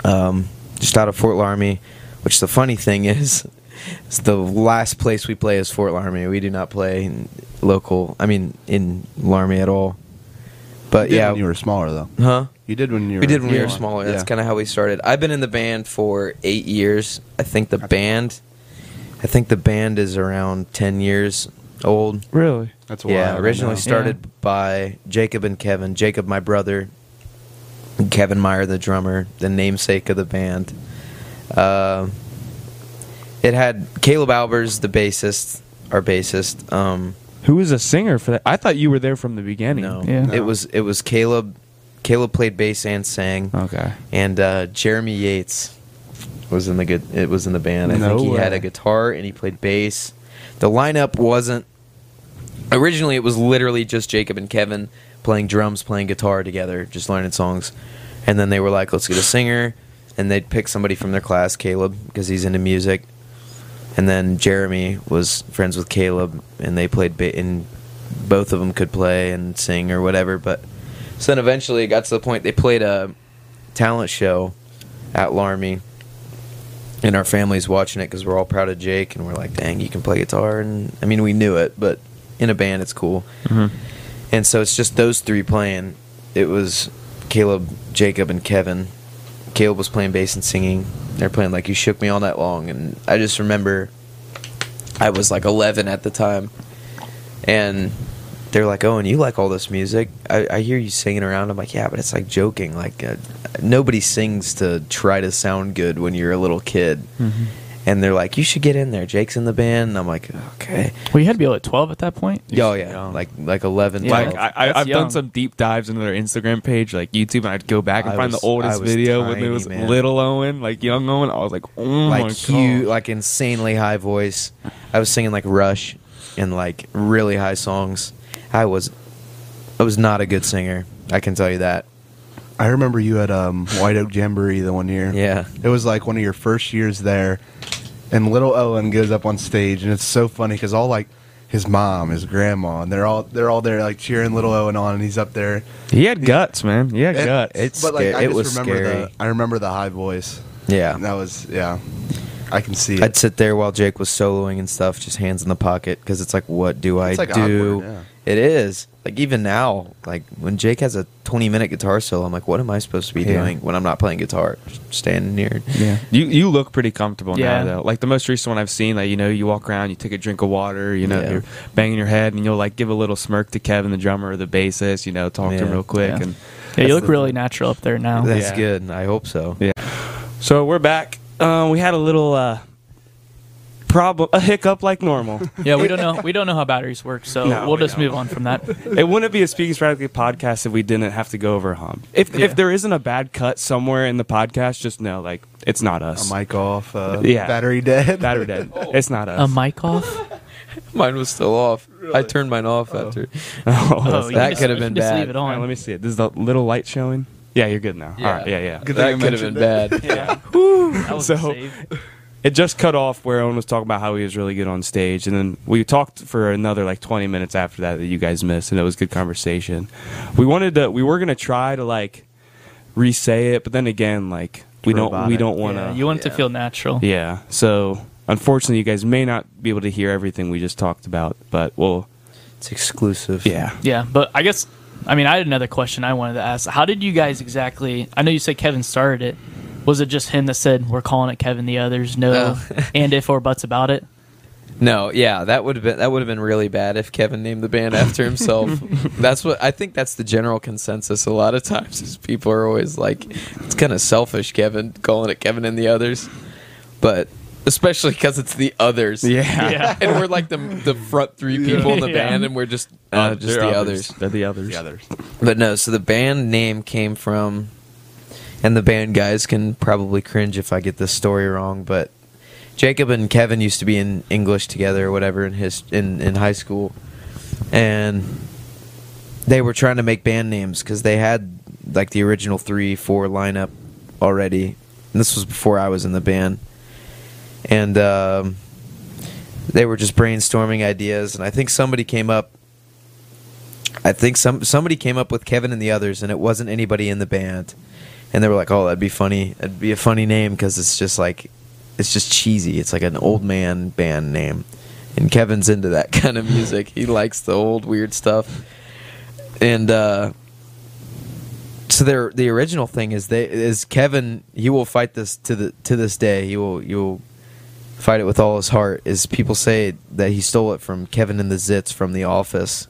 [SPEAKER 5] Um, just out of Fort Laramie. Which the funny thing is, is the last place we play is Fort Laramie. We do not play in local. I mean, in Laramie at all. But
[SPEAKER 4] You did
[SPEAKER 5] yeah,
[SPEAKER 4] when you were smaller though.
[SPEAKER 5] huh?
[SPEAKER 4] You did when you were.
[SPEAKER 5] We did when we were smaller. That's
[SPEAKER 4] Yeah.
[SPEAKER 5] kind of how we started. I've been in the band for eight years. I think the band, I think the band is around ten years old.
[SPEAKER 2] Really?
[SPEAKER 4] That's
[SPEAKER 5] yeah,
[SPEAKER 4] wild, I
[SPEAKER 5] originally
[SPEAKER 4] know.
[SPEAKER 5] started by Jacob and Kevin. Jacob, my brother, and Kevin Meyer, the drummer, the namesake of the band. Uh, it had Caleb Albers, the bassist, our bassist. Um,
[SPEAKER 2] Who was a singer for that? I thought you were there from the beginning.
[SPEAKER 5] no,
[SPEAKER 3] Yeah.
[SPEAKER 5] it was it was Caleb. Caleb played bass and sang.
[SPEAKER 2] Okay.
[SPEAKER 5] and uh, Jeremy Yates was in the good. It was in the band. I
[SPEAKER 2] No
[SPEAKER 5] think he had a guitar and he played bass. The lineup wasn't originally. It was literally just Jacob and Kevin playing drums, playing guitar together, just learning songs. And then they were like, "Let's get a singer," and they'd pick somebody from their class, Caleb, because he's into music. And then Jeremy was friends with Caleb, and they played. Ba- and both of them could play and sing or whatever. But so then eventually it got to the point they played a talent show at Laramie, and our family's watching it because we're all proud of Jake, and we're like, "Dang, you can play guitar!" And I mean, we knew it, but in a band, it's cool.
[SPEAKER 2] Mhm.
[SPEAKER 5] And so it's just those three playing. It was Caleb, Jacob, and Kevin. Caleb was playing bass and singing. They're playing like "You Shook Me All Night Long," and I just remember I was like 11 at the time, and they're like, "Oh, and you like all this music? I, I hear you singing around." I'm like, "Yeah, but it's like joking. Like uh, nobody sings to try to sound good when you're a little kid."
[SPEAKER 2] Mm-hmm.
[SPEAKER 5] And they're like, "You should get in there. Jake's in the band." And I'm like, "Okay."
[SPEAKER 3] Well, you had to be able at 12 at that point.
[SPEAKER 5] Oh yeah,
[SPEAKER 2] young.
[SPEAKER 5] like like 11,
[SPEAKER 3] Yeah.
[SPEAKER 2] Like
[SPEAKER 5] 12.
[SPEAKER 2] I, I,
[SPEAKER 3] That's
[SPEAKER 2] I've
[SPEAKER 3] young.
[SPEAKER 2] done some deep dives into their Instagram page, like YouTube, and I'd go back and
[SPEAKER 5] I
[SPEAKER 2] find
[SPEAKER 5] was-
[SPEAKER 2] the oldest
[SPEAKER 5] I was
[SPEAKER 2] video when
[SPEAKER 5] tiny,
[SPEAKER 2] it was
[SPEAKER 5] man.
[SPEAKER 2] little Owen, like young Owen. I was like, oh my
[SPEAKER 5] like huge,
[SPEAKER 2] god,
[SPEAKER 5] like insanely high voice. I was singing like Rush and like really high songs. I was, I was not a good singer. I can tell you that.
[SPEAKER 4] I remember you at um, White Oak Jamboree the one year.
[SPEAKER 5] Yeah.
[SPEAKER 4] It was like one of your first years there, and little Owen goes up on stage, and it's so funny because all like his mom, his grandma, and they're all they're all there like cheering little Owen on, and he's up there.
[SPEAKER 2] he had guts, man. He had
[SPEAKER 4] It-
[SPEAKER 2] guts.
[SPEAKER 5] it's-
[SPEAKER 4] but like
[SPEAKER 5] sca-
[SPEAKER 4] I
[SPEAKER 5] it
[SPEAKER 4] just
[SPEAKER 5] was
[SPEAKER 4] remember
[SPEAKER 5] scary.
[SPEAKER 4] the I remember the high voice.
[SPEAKER 5] Yeah.
[SPEAKER 4] That was yeah. I can see it.
[SPEAKER 5] I'd sit there while Jake was soloing and stuff, just hands in the pocket, because it's like, what do I
[SPEAKER 4] like,
[SPEAKER 5] do?
[SPEAKER 4] awkward, yeah.
[SPEAKER 5] It is. Like even now, like when Jake has a 20 minute guitar solo, I'm like, what am I supposed to be
[SPEAKER 2] Yeah.
[SPEAKER 5] doing when I'm not playing guitar? Just standing here.
[SPEAKER 2] yeah, you you look pretty comfortable
[SPEAKER 3] Yeah.
[SPEAKER 2] now though. Like the most recent one I've seen, like you know, you walk around, you take a drink of water, you know,
[SPEAKER 5] Yeah.
[SPEAKER 2] you're banging your head, and you'll like give a little smirk to Kevin, the drummer or the bassist, you know, talk to him real quick,
[SPEAKER 3] Yeah.
[SPEAKER 2] and
[SPEAKER 3] Yeah, you look
[SPEAKER 5] the-
[SPEAKER 3] really natural up there now.
[SPEAKER 5] That's
[SPEAKER 2] Yeah.
[SPEAKER 5] good. I hope so.
[SPEAKER 2] Yeah. So we're back. Uh, we had a little uh, problem, a hiccup like normal.
[SPEAKER 3] Yeah, we don't know. We don't know how batteries work, so
[SPEAKER 2] No,
[SPEAKER 3] we'll
[SPEAKER 2] we
[SPEAKER 3] just
[SPEAKER 2] don't.
[SPEAKER 3] move on from that.
[SPEAKER 2] it wouldn't be a Speaking Strategically podcast if we didn't have to go over a hump. If
[SPEAKER 3] Yeah.
[SPEAKER 2] if there isn't a bad cut somewhere in the podcast, just know like it's not us.
[SPEAKER 4] A mic off. Uh,
[SPEAKER 2] Yeah.
[SPEAKER 4] Battery dead.
[SPEAKER 2] Battery dead. It's not us.
[SPEAKER 3] A mic off.
[SPEAKER 5] Mine was still off. I turned mine off after.
[SPEAKER 2] Oh,
[SPEAKER 3] Oh,
[SPEAKER 5] That
[SPEAKER 3] can just-
[SPEAKER 5] could have been
[SPEAKER 3] can just
[SPEAKER 5] bad.
[SPEAKER 3] Leave it
[SPEAKER 2] All right,
[SPEAKER 3] on.
[SPEAKER 2] let me see it. This is the little light showing. Yeah, you're good now.
[SPEAKER 5] Yeah.
[SPEAKER 2] All right. Yeah, yeah.
[SPEAKER 4] Good
[SPEAKER 5] That could have been
[SPEAKER 4] it.
[SPEAKER 5] bad.
[SPEAKER 2] Yeah.
[SPEAKER 3] That was
[SPEAKER 2] So-
[SPEAKER 3] a save.
[SPEAKER 2] It just cut off where Owen was talking about how he was really good on stage, and then we talked for another like 20 minutes after that that you guys missed, and it was good conversation. We wanted to, we were gonna try to like re-say it, but then again, like we don't, we don't want
[SPEAKER 3] Yeah,
[SPEAKER 2] to.
[SPEAKER 3] you want it to feel natural.
[SPEAKER 2] Yeah. So unfortunately, you guys may not be able to hear everything we just talked about, but we'll.
[SPEAKER 5] It's exclusive.
[SPEAKER 2] Yeah.
[SPEAKER 3] Yeah, but I guess I mean I had another question I wanted to ask. How did you guys exactly? I know you said Kevin started it. Was it just him that said we're calling it Kevin the others? No,
[SPEAKER 5] Oh.
[SPEAKER 3] and if or buts about it.
[SPEAKER 5] No, yeah, that would have been that would have been really bad if Kevin named the band after himself. that's what I think. That's the general consensus. A lot of times, is people are always like, "It's kind of selfish, Kevin, calling it Kevin and the others," but especially because it's the others.
[SPEAKER 2] Yeah.
[SPEAKER 3] Yeah.
[SPEAKER 5] and we're like the the front three people in the
[SPEAKER 3] Yeah.
[SPEAKER 5] band, and we're just uh, just
[SPEAKER 2] they're
[SPEAKER 5] the others.
[SPEAKER 2] They're the others.
[SPEAKER 4] The others.
[SPEAKER 5] But no, so the band name came from, and the band guys can probably cringe if I get this story wrong, but Jacob and Kevin used to be in English together or whatever in his in in high school, and they were trying to make band names because they had like the original three four lineup already. And this was before I was in the band, and um, they were just brainstorming ideas, and I think somebody came up I think some somebody came up with Kevin and the others, and it wasn't anybody in the band. And they were like, "Oh, that'd be funny. That'd be a funny name because it's just like, it's just cheesy. It's like an old man band name." And Kevin's into that kind of music. He likes the old weird stuff. And uh, so their the original thing is they is Kevin. He will fight this to the to this day. He will you will fight it with all his heart. Is people say that he stole it from Kevin and the Zits from The Office.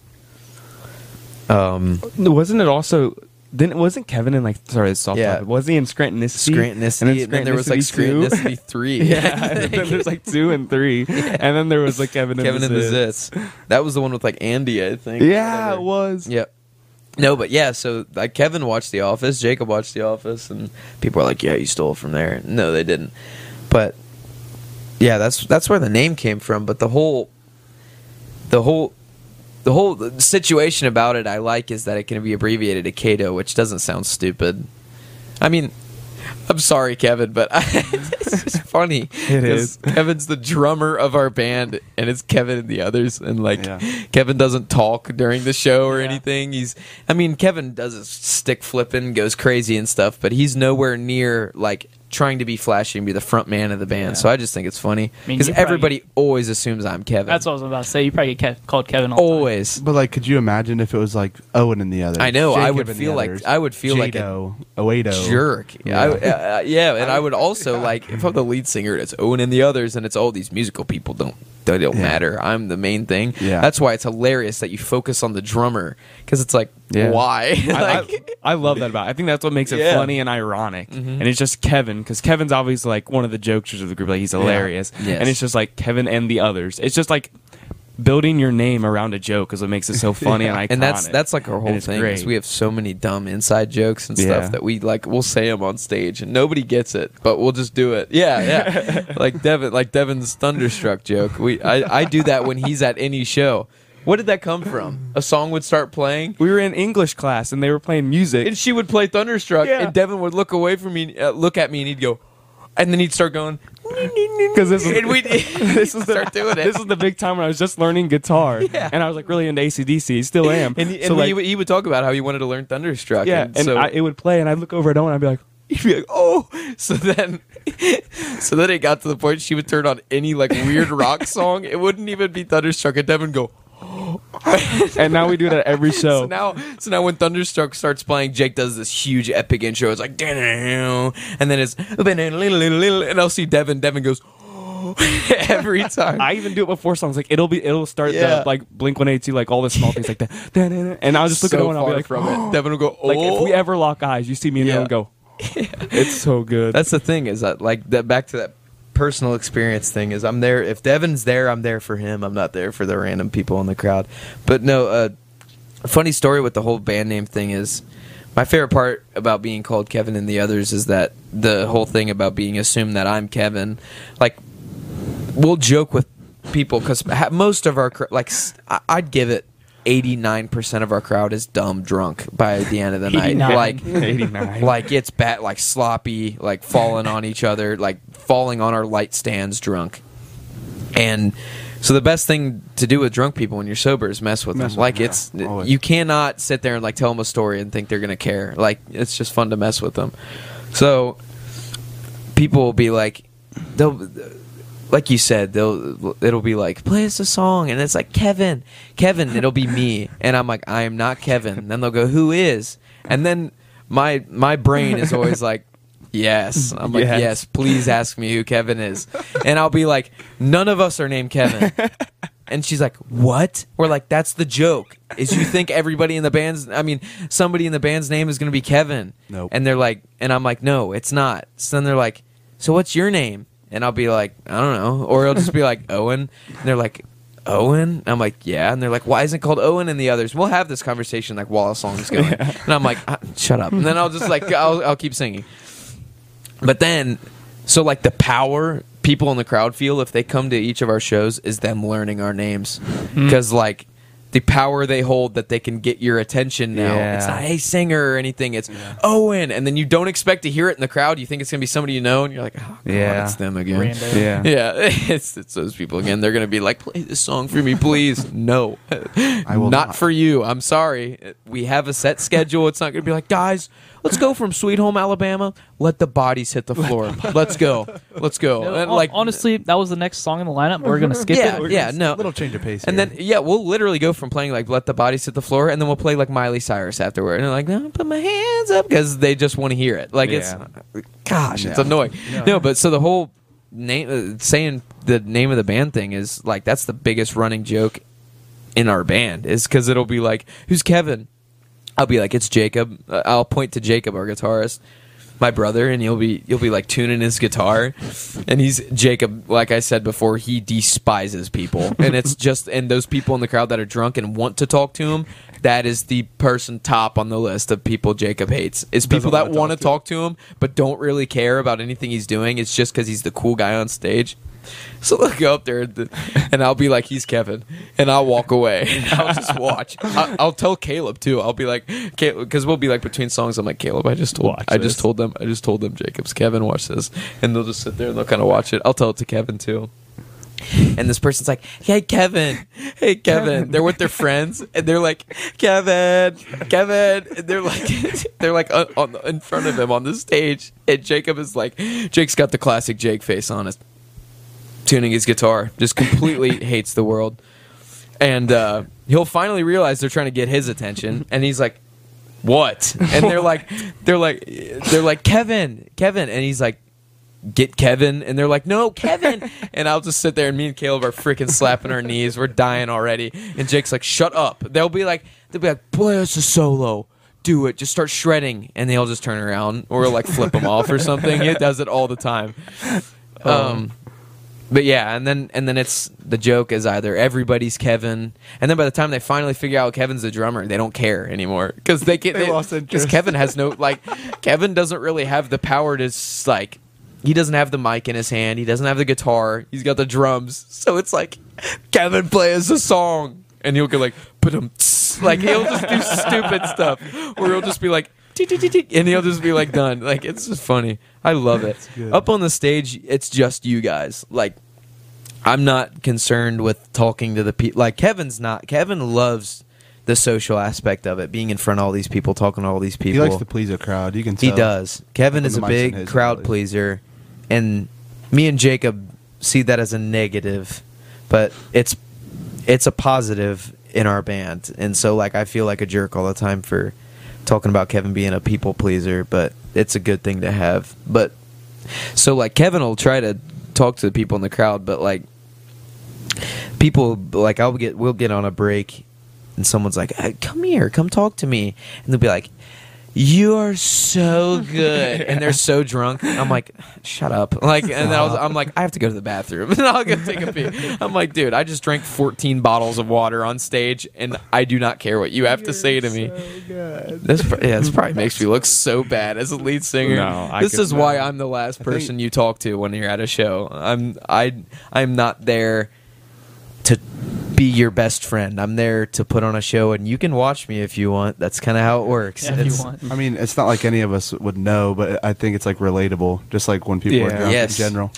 [SPEAKER 5] Um,
[SPEAKER 2] Wasn't it also? Then wasn't Kevin in like sorry, it's soft
[SPEAKER 5] Yeah.
[SPEAKER 2] topic. Was he in Scrantonicity?
[SPEAKER 5] Scrantonicity, and then there was like
[SPEAKER 2] Scrantonicity
[SPEAKER 5] three.
[SPEAKER 2] yeah, and then there's like two and three, and then there was like Kevin,
[SPEAKER 5] Kevin
[SPEAKER 2] and
[SPEAKER 5] and
[SPEAKER 2] the. Zits.
[SPEAKER 5] That was the one with like Andy, I think.
[SPEAKER 2] Yeah, it was.
[SPEAKER 5] Yep. No, but yeah, so like Kevin watched The Office, Jacob watched The Office, and people are like, "Yeah, you stole it from there." No, they didn't. But yeah, that's that's where the name came from. But the whole, the whole, the whole situation about it, I like, is that it can be abbreviated to Cato, which doesn't sound stupid. I mean, I'm sorry, Kevin, but it's just funny.
[SPEAKER 2] It
[SPEAKER 5] 'cause
[SPEAKER 2] is.
[SPEAKER 5] Kevin's the drummer of our band, and it's Kevin and the others, and like
[SPEAKER 2] Yeah.
[SPEAKER 5] Kevin doesn't talk during the show or
[SPEAKER 3] Yeah.
[SPEAKER 5] anything. He's, I mean, Kevin does his stick flipping, goes crazy and stuff, but he's nowhere near like trying to be flashy and be the front man of the band.
[SPEAKER 3] Yeah.
[SPEAKER 5] So I just think it's funny
[SPEAKER 3] I mean,
[SPEAKER 5] because
[SPEAKER 3] you probably-
[SPEAKER 5] everybody always assumes I'm Kevin.
[SPEAKER 3] That's what I was about to say. You probably get Kev- called Kevin all the time.
[SPEAKER 5] always.
[SPEAKER 4] But like, could you imagine if it was like Owen and the others?
[SPEAKER 5] I know, I would feel like-
[SPEAKER 4] others,
[SPEAKER 5] I would feel like a
[SPEAKER 4] Oedo.
[SPEAKER 5] jerk.
[SPEAKER 4] Yeah.
[SPEAKER 5] I, uh, yeah, and I would also like if I'm the lead singer, it's Owen and the others, and it's all these musical people don't they don't
[SPEAKER 4] Yeah.
[SPEAKER 5] matter. I'm the main thing.
[SPEAKER 4] Yeah.
[SPEAKER 5] that's why it's hilarious that you focus on the drummer because it's like
[SPEAKER 2] Yeah.
[SPEAKER 5] why?
[SPEAKER 2] I,
[SPEAKER 5] like,
[SPEAKER 2] I, I love that about. It. I think that's what makes it
[SPEAKER 5] Yeah.
[SPEAKER 2] funny and ironic.
[SPEAKER 5] Mhm.
[SPEAKER 2] And it's just Kevin because Kevin's obviously like one of the jokesters of the group. Like he's hilarious,
[SPEAKER 5] Yes.
[SPEAKER 2] and it's just like Kevin and the others. It's just like building your name around a joke is what makes it so funny and iconic.
[SPEAKER 5] and that's that's like our whole thing.
[SPEAKER 2] great.
[SPEAKER 5] Is we have so many dumb inside jokes and stuff
[SPEAKER 2] Yeah.
[SPEAKER 5] that we like. We'll say them on stage, and nobody gets it, but we'll just do it. Yeah, yeah. like Devin, like Devin's thunderstruck joke. We I, I do that when he's at any show. What did that come from? A song would start playing.
[SPEAKER 2] we were in English class and they were playing music.
[SPEAKER 5] and she would play Thunderstruck,
[SPEAKER 2] Yeah.
[SPEAKER 5] and Devin would look away from me, uh, look at me, and he'd go, and then he'd start going,
[SPEAKER 2] because this was
[SPEAKER 5] and we'd
[SPEAKER 2] this was the,
[SPEAKER 5] start doing it.
[SPEAKER 2] This was the big time when I was just learning guitar,
[SPEAKER 5] Yeah.
[SPEAKER 2] and I was like really into ACDC. Still am.
[SPEAKER 5] and, he, and
[SPEAKER 2] so
[SPEAKER 5] he, would- he would talk about how he wanted to learn Thunderstruck.
[SPEAKER 2] yeah,
[SPEAKER 5] and,
[SPEAKER 2] and
[SPEAKER 5] so
[SPEAKER 2] I, it would play, and I'd look over at Owen, and I'd be like,
[SPEAKER 5] he'd be like, oh. So then, so then it got to the point she would turn on any like weird rock song. It wouldn't even be Thunderstruck, and Devin go.
[SPEAKER 2] and now we do that every show.
[SPEAKER 5] So now, so now when Thunderstruck starts playing, Jake does this huge epic intro. It's like, and then it's and I'll see Devin. Devin goes every time.
[SPEAKER 2] I even do it before songs. Like it'll be, it'll start
[SPEAKER 5] Yeah.
[SPEAKER 2] the, like Blink One Eighty like all the small things like that. And I'll just look
[SPEAKER 5] so
[SPEAKER 2] at and I'll be like,
[SPEAKER 5] from it. Devin will go, oh.
[SPEAKER 2] like if we ever lock eyes, you see me and
[SPEAKER 5] Yeah.
[SPEAKER 2] Owen go, It's so good.
[SPEAKER 5] That's the thing is that like that back to that personal experience thing is I'm there if Devin's there I'm there for him. I'm not there for the random people in the crowd. But no uh, a funny story with the whole band name thing is my favorite part about being called Kevin and the others is that the whole thing about being assumed that I'm Kevin like we'll joke with people because most of our like I'd give it 89% of our crowd is dumb drunk by the end of the night. Like
[SPEAKER 2] 89.
[SPEAKER 5] like it's bad like sloppy like falling on each other like falling on our light stands drunk. And so the best thing to do with drunk people when you're sober is mess with
[SPEAKER 4] Mess
[SPEAKER 5] them.
[SPEAKER 4] with
[SPEAKER 5] like
[SPEAKER 4] them,
[SPEAKER 5] it's
[SPEAKER 4] yeah,
[SPEAKER 5] you cannot sit there and like tell them a story and think they're gonna care. Like it's just fun to mess with them. So people will be like they'll like you said they'll it'll be like play us a song and it's like kevin kevin it'll be me and i'm like i am not kevin. Then they'll go who is? And then my my brain is always like yes. I'm like
[SPEAKER 2] Yes.
[SPEAKER 5] yes. please ask me who kevin is. And i'll be like none of us are named kevin. And she's like what? We're like that's the joke is you think everybody in the band's i mean somebody in the band's name is going to be kevin.
[SPEAKER 4] Nope.
[SPEAKER 5] and they're like and i'm like no it's not. So then they're like so what's your name and i'll be like i don't know. Or it'll just be like owen. And they're like owen? I'm like yeah. And they're like why isn't it called owen and the others? We'll have this conversation like while a song's going. And i'm like "Ah, shut up. And then i'll just like I'll, I'll keep singing. But then, so like the power people in the crowd feel if they come to each of our shows is them learning our names. Because, like, the power they hold that they can get your attention now.
[SPEAKER 2] Yeah.
[SPEAKER 5] It's not, hey, singer or anything. It's Owen. And then you don't expect to hear it in the crowd. You think it's going to be somebody you know. And you're like, oh, God,
[SPEAKER 2] Yeah.
[SPEAKER 5] it's them again.
[SPEAKER 3] Rando.
[SPEAKER 2] yeah.
[SPEAKER 5] Yeah, it's, it's those people again. They're going to be like, play this song for me, please. no.
[SPEAKER 4] I will
[SPEAKER 5] not,
[SPEAKER 4] not.
[SPEAKER 5] for you. I'm sorry. We have a set schedule. It's not going to be like, guys, let's go from Sweet Home Alabama. Let the bodies hit the floor. let's go. Let's go. And, like
[SPEAKER 3] honestly, that was the next song in the lineup. We're gonna skip
[SPEAKER 5] Yeah,
[SPEAKER 3] it.
[SPEAKER 5] yeah, no.
[SPEAKER 4] little change of pace.
[SPEAKER 5] And
[SPEAKER 4] here.
[SPEAKER 5] then yeah, we'll literally go from playing like "Let the Bodies Hit the Floor" and then we'll play like Miley Cyrus afterward, and they're like, "No, put my hands up" because they just want to hear it. Like
[SPEAKER 2] Yeah.
[SPEAKER 5] it's, gosh, it's
[SPEAKER 4] Yeah.
[SPEAKER 5] annoying. No. but so the whole name, uh, saying the name of the band thing is like that's the biggest running joke in our band is because it'll be like, "Who's Kevin?" I'll be like, "It's Jacob." Uh, I'll point to Jacob, our guitarist, my brother, and you'll be you'll be like tuning his guitar, and he's Jacob. Like I said before, he despises people, and it's just and those people in the crowd that are drunk and want to talk to him. That is the person top on the list of people Jacob hates. Is people that want to
[SPEAKER 4] talk
[SPEAKER 5] talk to him but don't really care about anything he's doing. It's just because he's the cool guy on stage. So they'll go up there and, and I'll be like, he's Kevin. And I'll walk away. And I'll just watch. I- I'll tell Caleb too. I'll be like, because we'll be like between songs. I'm like, Caleb, I just told,
[SPEAKER 2] Watch
[SPEAKER 5] I just
[SPEAKER 2] this."
[SPEAKER 5] told them, I just told them, Jacob's Kevin, watch this. And they'll just sit there and they'll kind of watch it. I'll tell it to Kevin too. And this person's like, "Hey Kevin, hey Kevin." They're with their friends, and they're like, "Kevin, Kevin." And they're like, they're like on, on in front of him on the stage, and Jacob is like, Jake's got the classic Jake face on his tuning his guitar, just completely hates the world, and uh, he'll finally realize they're trying to get his attention, and he's like, "What?" And they're like, they're like, they're like, "Kevin, Kevin," and he's like get Kevin, and they're like, no, Kevin. and I'll just sit there, and me and Caleb are freaking slapping our knees. We're dying already. And Jake's like, shut up. They'll be like, they'll be like, play us a solo. Do it. Just start shredding. And they'll just turn around or like flip them off or something. It does it all the time. Um, but yeah, and then and then it's the joke is either everybody's Kevin, and then by the time they finally figure out Kevin's the drummer, they don't care anymore because they get
[SPEAKER 4] They lost
[SPEAKER 5] because. Kevin has no like Kevin doesn't really have the power to like he doesn't have the mic in his hand, he doesn't have the guitar, he's got the drums, so it's like Kevin plays a song, and he'll go like put him like he'll just do stupid stuff, or he'll just be like. And he'll just be like done. Like it's just funny. I love it. Up on the stage, it's just you guys. Like I'm not concerned with talking to the people. Like Kevin's not. Kevin loves the social aspect of it, being in front of all these people, talking to all these people.
[SPEAKER 4] he likes to please a crowd. You can
[SPEAKER 5] He does. Kevin is a
[SPEAKER 4] the mic's in
[SPEAKER 5] big crowd
[SPEAKER 4] ability.
[SPEAKER 5] pleaser, and me and Jacob see that as a negative, but it's it's a positive in our band. And so, like, I feel like a jerk all the time for talking about Kevin being a people pleaser, but it's a good thing to have. But so, like, Kevin will try to talk to the people in the crowd, but like, people like I'll get we'll get on a break, and someone's like, "Come here, come talk to me," and they'll be like. You are so good. And they're so drunk. I'm like shut up. Like and then I was, i'm like i have to go to the bathroom. And i'll go take a pee. I'm like dude i just drank 14 bottles of water on stage and i do not care what you have to say to me. this, yeah, this probably makes me look so bad as a lead singer.
[SPEAKER 2] No, I
[SPEAKER 5] this is why i'm the last person you talk to when you're at a show. I'm i i'm not there to be your best friend. I'm there to put on a show, and you can watch me if you want. That's kind of how it works.
[SPEAKER 3] Yeah, if you want.
[SPEAKER 4] I mean, it's not like any of us would know, but I think it's like relatable, just like when people are drunk
[SPEAKER 5] Yes.
[SPEAKER 4] in general.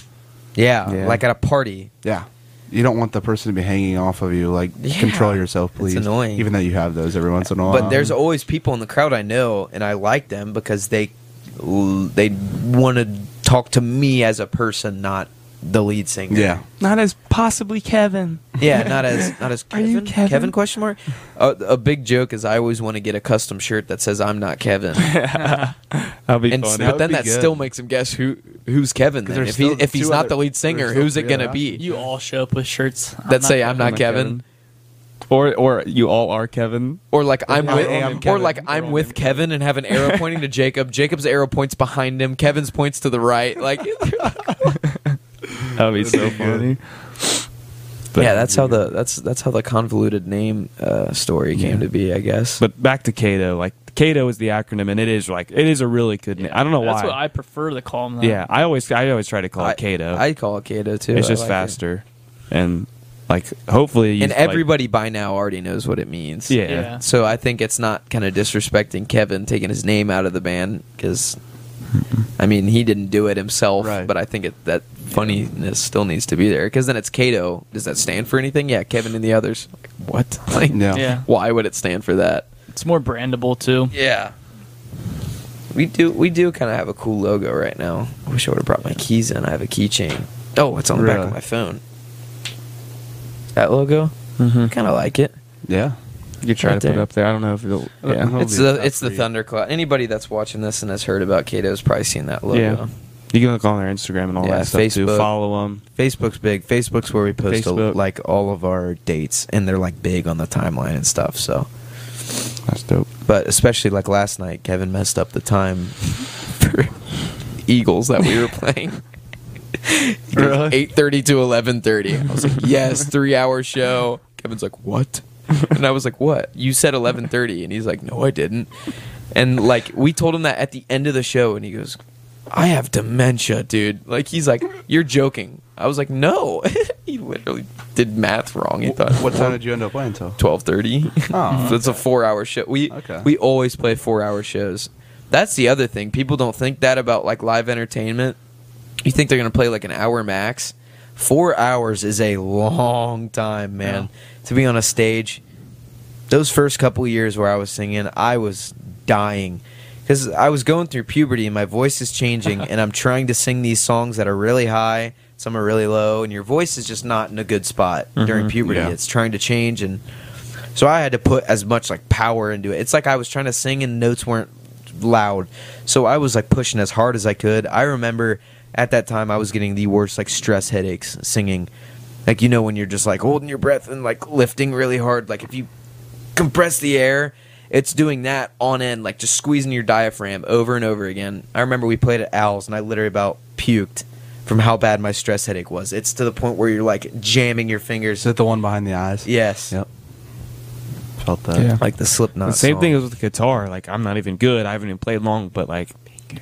[SPEAKER 5] Yeah,
[SPEAKER 2] Yeah.
[SPEAKER 5] like at a party.
[SPEAKER 4] Yeah. You don't want the person to be hanging off of you. Like,
[SPEAKER 5] Yeah.
[SPEAKER 4] control yourself,
[SPEAKER 5] It's
[SPEAKER 4] please.
[SPEAKER 5] annoying.
[SPEAKER 4] Even though you have those every once in a while.
[SPEAKER 5] But there's always people in the crowd I know, and I like them because they they want to talk to me as a person, not the lead singer.
[SPEAKER 4] yeah.
[SPEAKER 2] Not as possibly Kevin.
[SPEAKER 5] Yeah, not as not as
[SPEAKER 2] Are you
[SPEAKER 5] Kevin.
[SPEAKER 2] Kevin?
[SPEAKER 5] question mark. Uh, a big joke is I always want to get a custom shirt that says I'm not Kevin,
[SPEAKER 2] That'll be
[SPEAKER 5] and
[SPEAKER 2] funny.
[SPEAKER 5] but then that
[SPEAKER 4] good.
[SPEAKER 5] still makes him guess who who's Kevin. Then if he if he's not
[SPEAKER 4] other-
[SPEAKER 5] the lead singer, who's it gonna be?
[SPEAKER 3] You all show up with shirts I'm
[SPEAKER 5] that
[SPEAKER 3] not
[SPEAKER 5] say I'm not Kevin.
[SPEAKER 2] Or or you all are Kevin.
[SPEAKER 5] Or like I'm with,
[SPEAKER 4] am
[SPEAKER 5] or like
[SPEAKER 2] We're
[SPEAKER 5] I'm with Kevin and have an arrow pointing to Jacob. Jacob's arrow points behind him. Kevin's points to the right. Like,
[SPEAKER 2] That'll be so funny. But-
[SPEAKER 5] yeah, that's how the that's that's how the convoluted name uh, story came
[SPEAKER 2] Yeah.
[SPEAKER 5] to be, I guess.
[SPEAKER 2] But back to Cato. Like Cato is the acronym, and it is like it is a really good name. I don't know
[SPEAKER 3] That's
[SPEAKER 2] why.
[SPEAKER 3] what I prefer to call them. Though.
[SPEAKER 2] yeah, I always I always try to call
[SPEAKER 5] I,
[SPEAKER 2] it Cato.
[SPEAKER 5] I call it Cato too.
[SPEAKER 2] it's just
[SPEAKER 5] like it.
[SPEAKER 2] faster, and like hopefully, you,
[SPEAKER 5] and
[SPEAKER 2] like-
[SPEAKER 5] everybody by now already knows what it means.
[SPEAKER 2] yeah.
[SPEAKER 3] Yeah.
[SPEAKER 5] So I think it's not kind of disrespecting Kevin taking his name out of the band because, I mean, he didn't do it himself,
[SPEAKER 4] Right.
[SPEAKER 5] but I think it, that funniness still needs to be there because then it's Cato. Does that stand for anything? Yeah, Kevin and the others. Like, what? Like,
[SPEAKER 4] Yeah.
[SPEAKER 3] Yeah.
[SPEAKER 5] Why would it stand for that?
[SPEAKER 3] It's more brandable too.
[SPEAKER 5] Yeah. We do we do kind of have a cool logo right now. I wish I would have brought my keys in. I have a keychain. Oh, it's on the back of my phone. That logo,
[SPEAKER 2] Mm-hmm.
[SPEAKER 5] kind of like it.
[SPEAKER 4] Yeah.
[SPEAKER 2] You could try
[SPEAKER 5] Right
[SPEAKER 2] to put it up there. I don't know if it'll. Yeah.
[SPEAKER 4] It'll
[SPEAKER 5] It's the
[SPEAKER 4] up
[SPEAKER 5] it's the thundercloud. Anybody that's watching this and has heard about Cato has probably seen that logo.
[SPEAKER 2] Yeah. You can look on their Instagram and all
[SPEAKER 5] Yeah,
[SPEAKER 2] that stuff too.
[SPEAKER 5] Facebook.
[SPEAKER 2] Follow them.
[SPEAKER 5] Facebook's big. Facebook's where we post a- like all of our dates, and they're like big on the timeline and stuff. So,
[SPEAKER 2] That's dope.
[SPEAKER 5] but especially like last night, Kevin messed up the time for Eagles that we were playing.
[SPEAKER 2] Really?
[SPEAKER 5] Eight thirty to eleven thirty. I was like, yes, three hour show. Kevin's like, what? And I was like, what? You said eleven thirty, and he's like, no, I didn't. And like we told him that at the end of the show, and he goes, I have dementia, dude. Like he's like, you're joking. I was like, no. he literally did math wrong. He thought,
[SPEAKER 4] What time did you end up playing till?
[SPEAKER 5] Twelve thirty.
[SPEAKER 4] Oh,
[SPEAKER 5] so it's a four hour show. We
[SPEAKER 4] Okay.
[SPEAKER 5] we always play four hour shows. That's the other thing. People don't think that about like live entertainment. You think they're gonna play like an hour max. Four hours is a long time, man. To be on a stage. Those first couple years where I was singing, I was dying because I was going through puberty and my voice is changing, and I'm trying to sing these songs that are really high, some are really low, and your voice is just not in a good spot during
[SPEAKER 2] Mhm,
[SPEAKER 5] puberty.
[SPEAKER 4] yeah.
[SPEAKER 5] It's trying to change, and so I had to put as much like power into it. It's like I was trying to sing and notes weren't loud, so I was like pushing as hard as I could. I remember at that time I was getting the worst like stress headaches singing. Like you know when you're just like holding your breath and like lifting really hard. Like if you compress the air, it's doing that on end, like just squeezing your diaphragm over and over again. I remember we played at Owls, and I literally about puked from how bad my stress headache was. It's to the point where you're like jamming your fingers.
[SPEAKER 4] Is it the one behind the eyes?
[SPEAKER 5] Yes,
[SPEAKER 4] Yep. Felt that.
[SPEAKER 2] Yeah.
[SPEAKER 5] like the Slipknot.
[SPEAKER 2] the same
[SPEAKER 5] song.
[SPEAKER 2] thing is with the guitar. Like I'm not even good. I haven't even played long, but like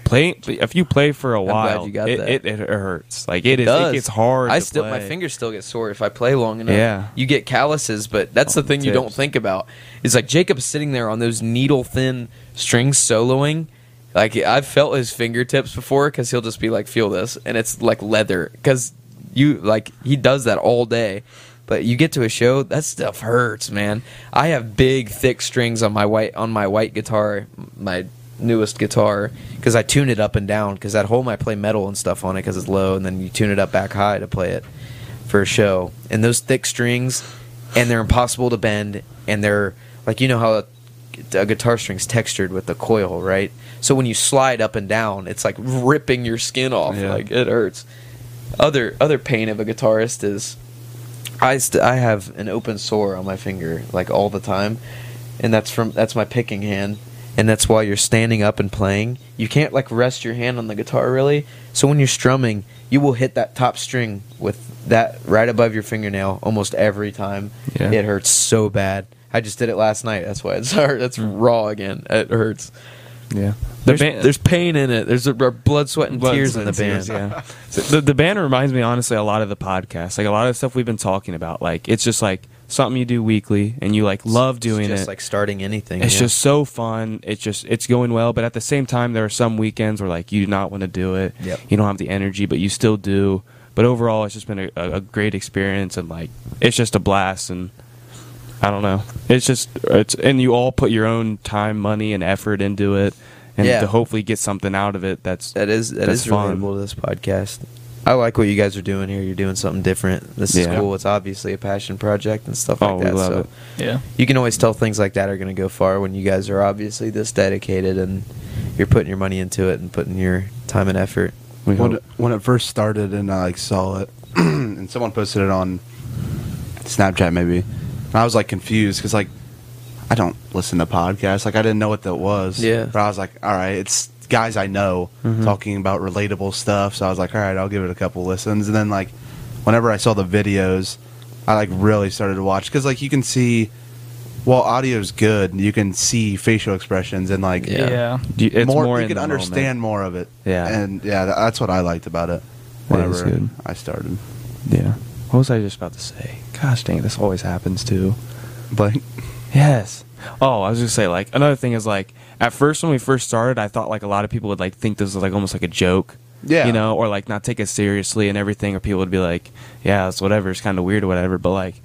[SPEAKER 2] play if you play for a while,
[SPEAKER 5] you got
[SPEAKER 2] it,
[SPEAKER 5] that.
[SPEAKER 2] it, it hurts. Like it is.
[SPEAKER 5] does.
[SPEAKER 2] It gets hard.
[SPEAKER 5] I still my fingers still get sore if I play long enough.
[SPEAKER 2] Yeah.
[SPEAKER 5] you get calluses, but that's oh, the thing you don't think about. It's like Jacob's sitting there on those needle thin strings soloing. Like I've felt his fingertips before because he'll just be like, "Feel this," and it's like leather because you like he does that all day. But you get to a show, that stuff hurts, man. I have big, thick strings on my white on my white guitar, my newest guitar, because I tune it up and down. Because at home I play metal and stuff on it because it's low, and then you tune it up back high to play it for a show. And those thick strings, and they're impossible to bend, and they're like you know how a, a guitar string's textured with the coil, right? So when you slide up and down, it's like ripping your skin off.
[SPEAKER 4] Yeah.
[SPEAKER 5] Like it hurts. Other other pain of a guitarist is I st- I have an open sore on my finger like all the time, and that's from that's my picking hand, and that's why you're standing up and playing. You can't like rest your hand on the guitar really. So when you're strumming, you will hit that top string with that right above your fingernail almost every time.
[SPEAKER 2] Yeah.
[SPEAKER 5] It hurts so bad. I just did it last night. That's why it's hurt. That's raw again. It hurts.
[SPEAKER 2] Yeah. The
[SPEAKER 5] There's, there's pain in it. There's a, blood, sweat, and
[SPEAKER 2] Blood,
[SPEAKER 5] tears
[SPEAKER 2] sweat,
[SPEAKER 5] in the band.
[SPEAKER 2] tears, yeah. So the, the band reminds me honestly a lot of the podcast. Like a lot of the stuff we've been talking about. Like it's just like something you do weekly and you like love doing
[SPEAKER 5] it's just
[SPEAKER 2] it.
[SPEAKER 5] like starting anything.
[SPEAKER 2] it's
[SPEAKER 5] yeah.
[SPEAKER 2] just so fun. It's just it's going well, but at the same time there are some weekends where like you do not want to do it.
[SPEAKER 5] Yep.
[SPEAKER 2] You don't have the energy, but you still do. But overall it's just been a, a, great experience and like it's just a blast and I don't know. It's just it's and you all put your own time, money and effort into it and
[SPEAKER 5] Yeah.
[SPEAKER 2] to hopefully get something out of it that's
[SPEAKER 5] That is that
[SPEAKER 2] That's
[SPEAKER 5] is
[SPEAKER 2] fun.
[SPEAKER 5] relatable to this podcast. I like what you guys are doing here. You're doing something different. This is
[SPEAKER 2] Yeah.
[SPEAKER 5] cool. It's obviously a passion project and stuff
[SPEAKER 2] Oh,
[SPEAKER 5] like
[SPEAKER 2] we
[SPEAKER 5] that.
[SPEAKER 2] love
[SPEAKER 5] so
[SPEAKER 2] it.
[SPEAKER 3] Yeah.
[SPEAKER 5] you can always tell things like that are going to go far when you guys are obviously this dedicated and you're putting your money into it and putting your time and effort.
[SPEAKER 2] we
[SPEAKER 4] when it, when it first started and I like saw it, and someone posted it on Snapchat maybe, and I was like confused because like I don't listen to podcasts. Like I didn't know what that was.
[SPEAKER 5] Yeah.
[SPEAKER 4] But I was like, all right, it's guys I know
[SPEAKER 2] Mhm.
[SPEAKER 4] talking about relatable stuff. So I was like, all right, I'll give it a couple listens. And then like, whenever I saw the videos, I like really started to watch because like you can see. While audio's good, you can see facial expressions and like
[SPEAKER 5] Yeah.
[SPEAKER 3] Yeah.
[SPEAKER 2] You- it's
[SPEAKER 4] more,
[SPEAKER 2] more
[SPEAKER 4] you can understand
[SPEAKER 2] moment.
[SPEAKER 4] more of it.
[SPEAKER 2] Yeah.
[SPEAKER 4] and yeah, that's what I liked about it.
[SPEAKER 2] That is
[SPEAKER 4] Whenever
[SPEAKER 2] good.
[SPEAKER 4] I started,
[SPEAKER 2] Yeah. What was I just about to say? Gosh dang, this always happens too.
[SPEAKER 4] Blake.
[SPEAKER 2] Yes. Oh, I was just say like another thing is like at first when we first started, I thought like a lot of people would like think this was like almost like a joke.
[SPEAKER 4] Yeah.
[SPEAKER 2] You know, or like not take it seriously and everything, or people would be like, "Yeah, it's whatever. It's kind of weird or whatever." But like,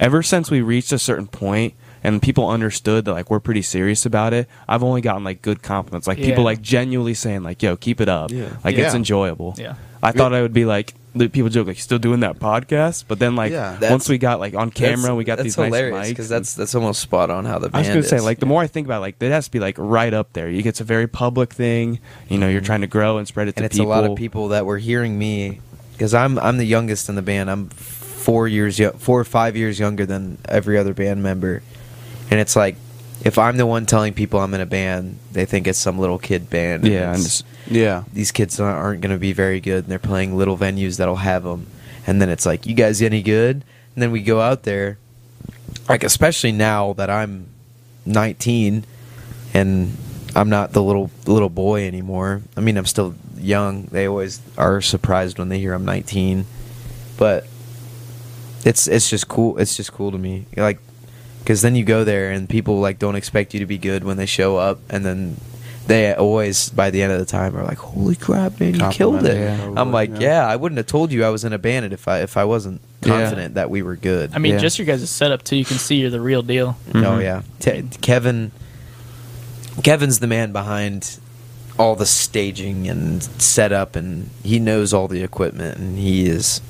[SPEAKER 2] ever since we reached a certain point and people understood that like we're pretty serious about it, I've only gotten like good compliments. Like people
[SPEAKER 3] Yeah.
[SPEAKER 2] like genuinely saying like, "Yo, keep it up."
[SPEAKER 5] Yeah.
[SPEAKER 2] Like it's
[SPEAKER 4] Yeah.
[SPEAKER 2] enjoyable.
[SPEAKER 3] Yeah.
[SPEAKER 2] I thought I would be like the people joke like "You still doing that podcast, but then like
[SPEAKER 4] Yeah.
[SPEAKER 2] once
[SPEAKER 5] That's-
[SPEAKER 2] we got like on camera,
[SPEAKER 5] That's-
[SPEAKER 2] we got
[SPEAKER 5] that's
[SPEAKER 2] these
[SPEAKER 5] hilarious
[SPEAKER 2] nice mics.
[SPEAKER 5] because that's that's almost spot on how the
[SPEAKER 2] I
[SPEAKER 5] band
[SPEAKER 2] was gonna say
[SPEAKER 5] is.
[SPEAKER 2] like the more I think about it, like it has to be like right up there. You it's a very public thing. You know, you're mm-hmm. trying to grow and spread it
[SPEAKER 5] and
[SPEAKER 2] to
[SPEAKER 5] it's
[SPEAKER 2] people.
[SPEAKER 5] a lot of people that were hearing me because I'm I'm the youngest in the band. I'm four years yo- four or five years younger than every other band member, and it's like if I'm the one telling people I'm in a band, they think it's some little kid band. and
[SPEAKER 2] Yeah, and
[SPEAKER 5] it's-
[SPEAKER 2] just,
[SPEAKER 4] Yeah,
[SPEAKER 5] these kids aren't- going to be very good, and they're playing little venues that'll have them. And then it's like, you guys any good? And then we go out there, like especially now that I'm 19 and I'm not the little little boy anymore. I mean, I'm still young. They always are surprised when they hear I'm 19, but it's it's just cool. It's just cool to me, like because then you go there and people like don't expect you to be good when they show up, and then they always by the end of the time are like, "Holy crap, man, you killed it!"
[SPEAKER 4] Yeah.
[SPEAKER 5] I'm like,
[SPEAKER 4] Yeah.
[SPEAKER 5] "Yeah, I wouldn't have told you I was in a band if I if I wasn't
[SPEAKER 2] Yeah.
[SPEAKER 5] confident that we were good."
[SPEAKER 3] I mean,
[SPEAKER 2] Yeah.
[SPEAKER 3] just your guys' setup too. You can see you're the real deal.
[SPEAKER 5] Oh
[SPEAKER 2] Mhm.
[SPEAKER 5] yeah, Te- Kevin. Kevin's the man behind all the staging and setup, and he knows all the equipment, and he is.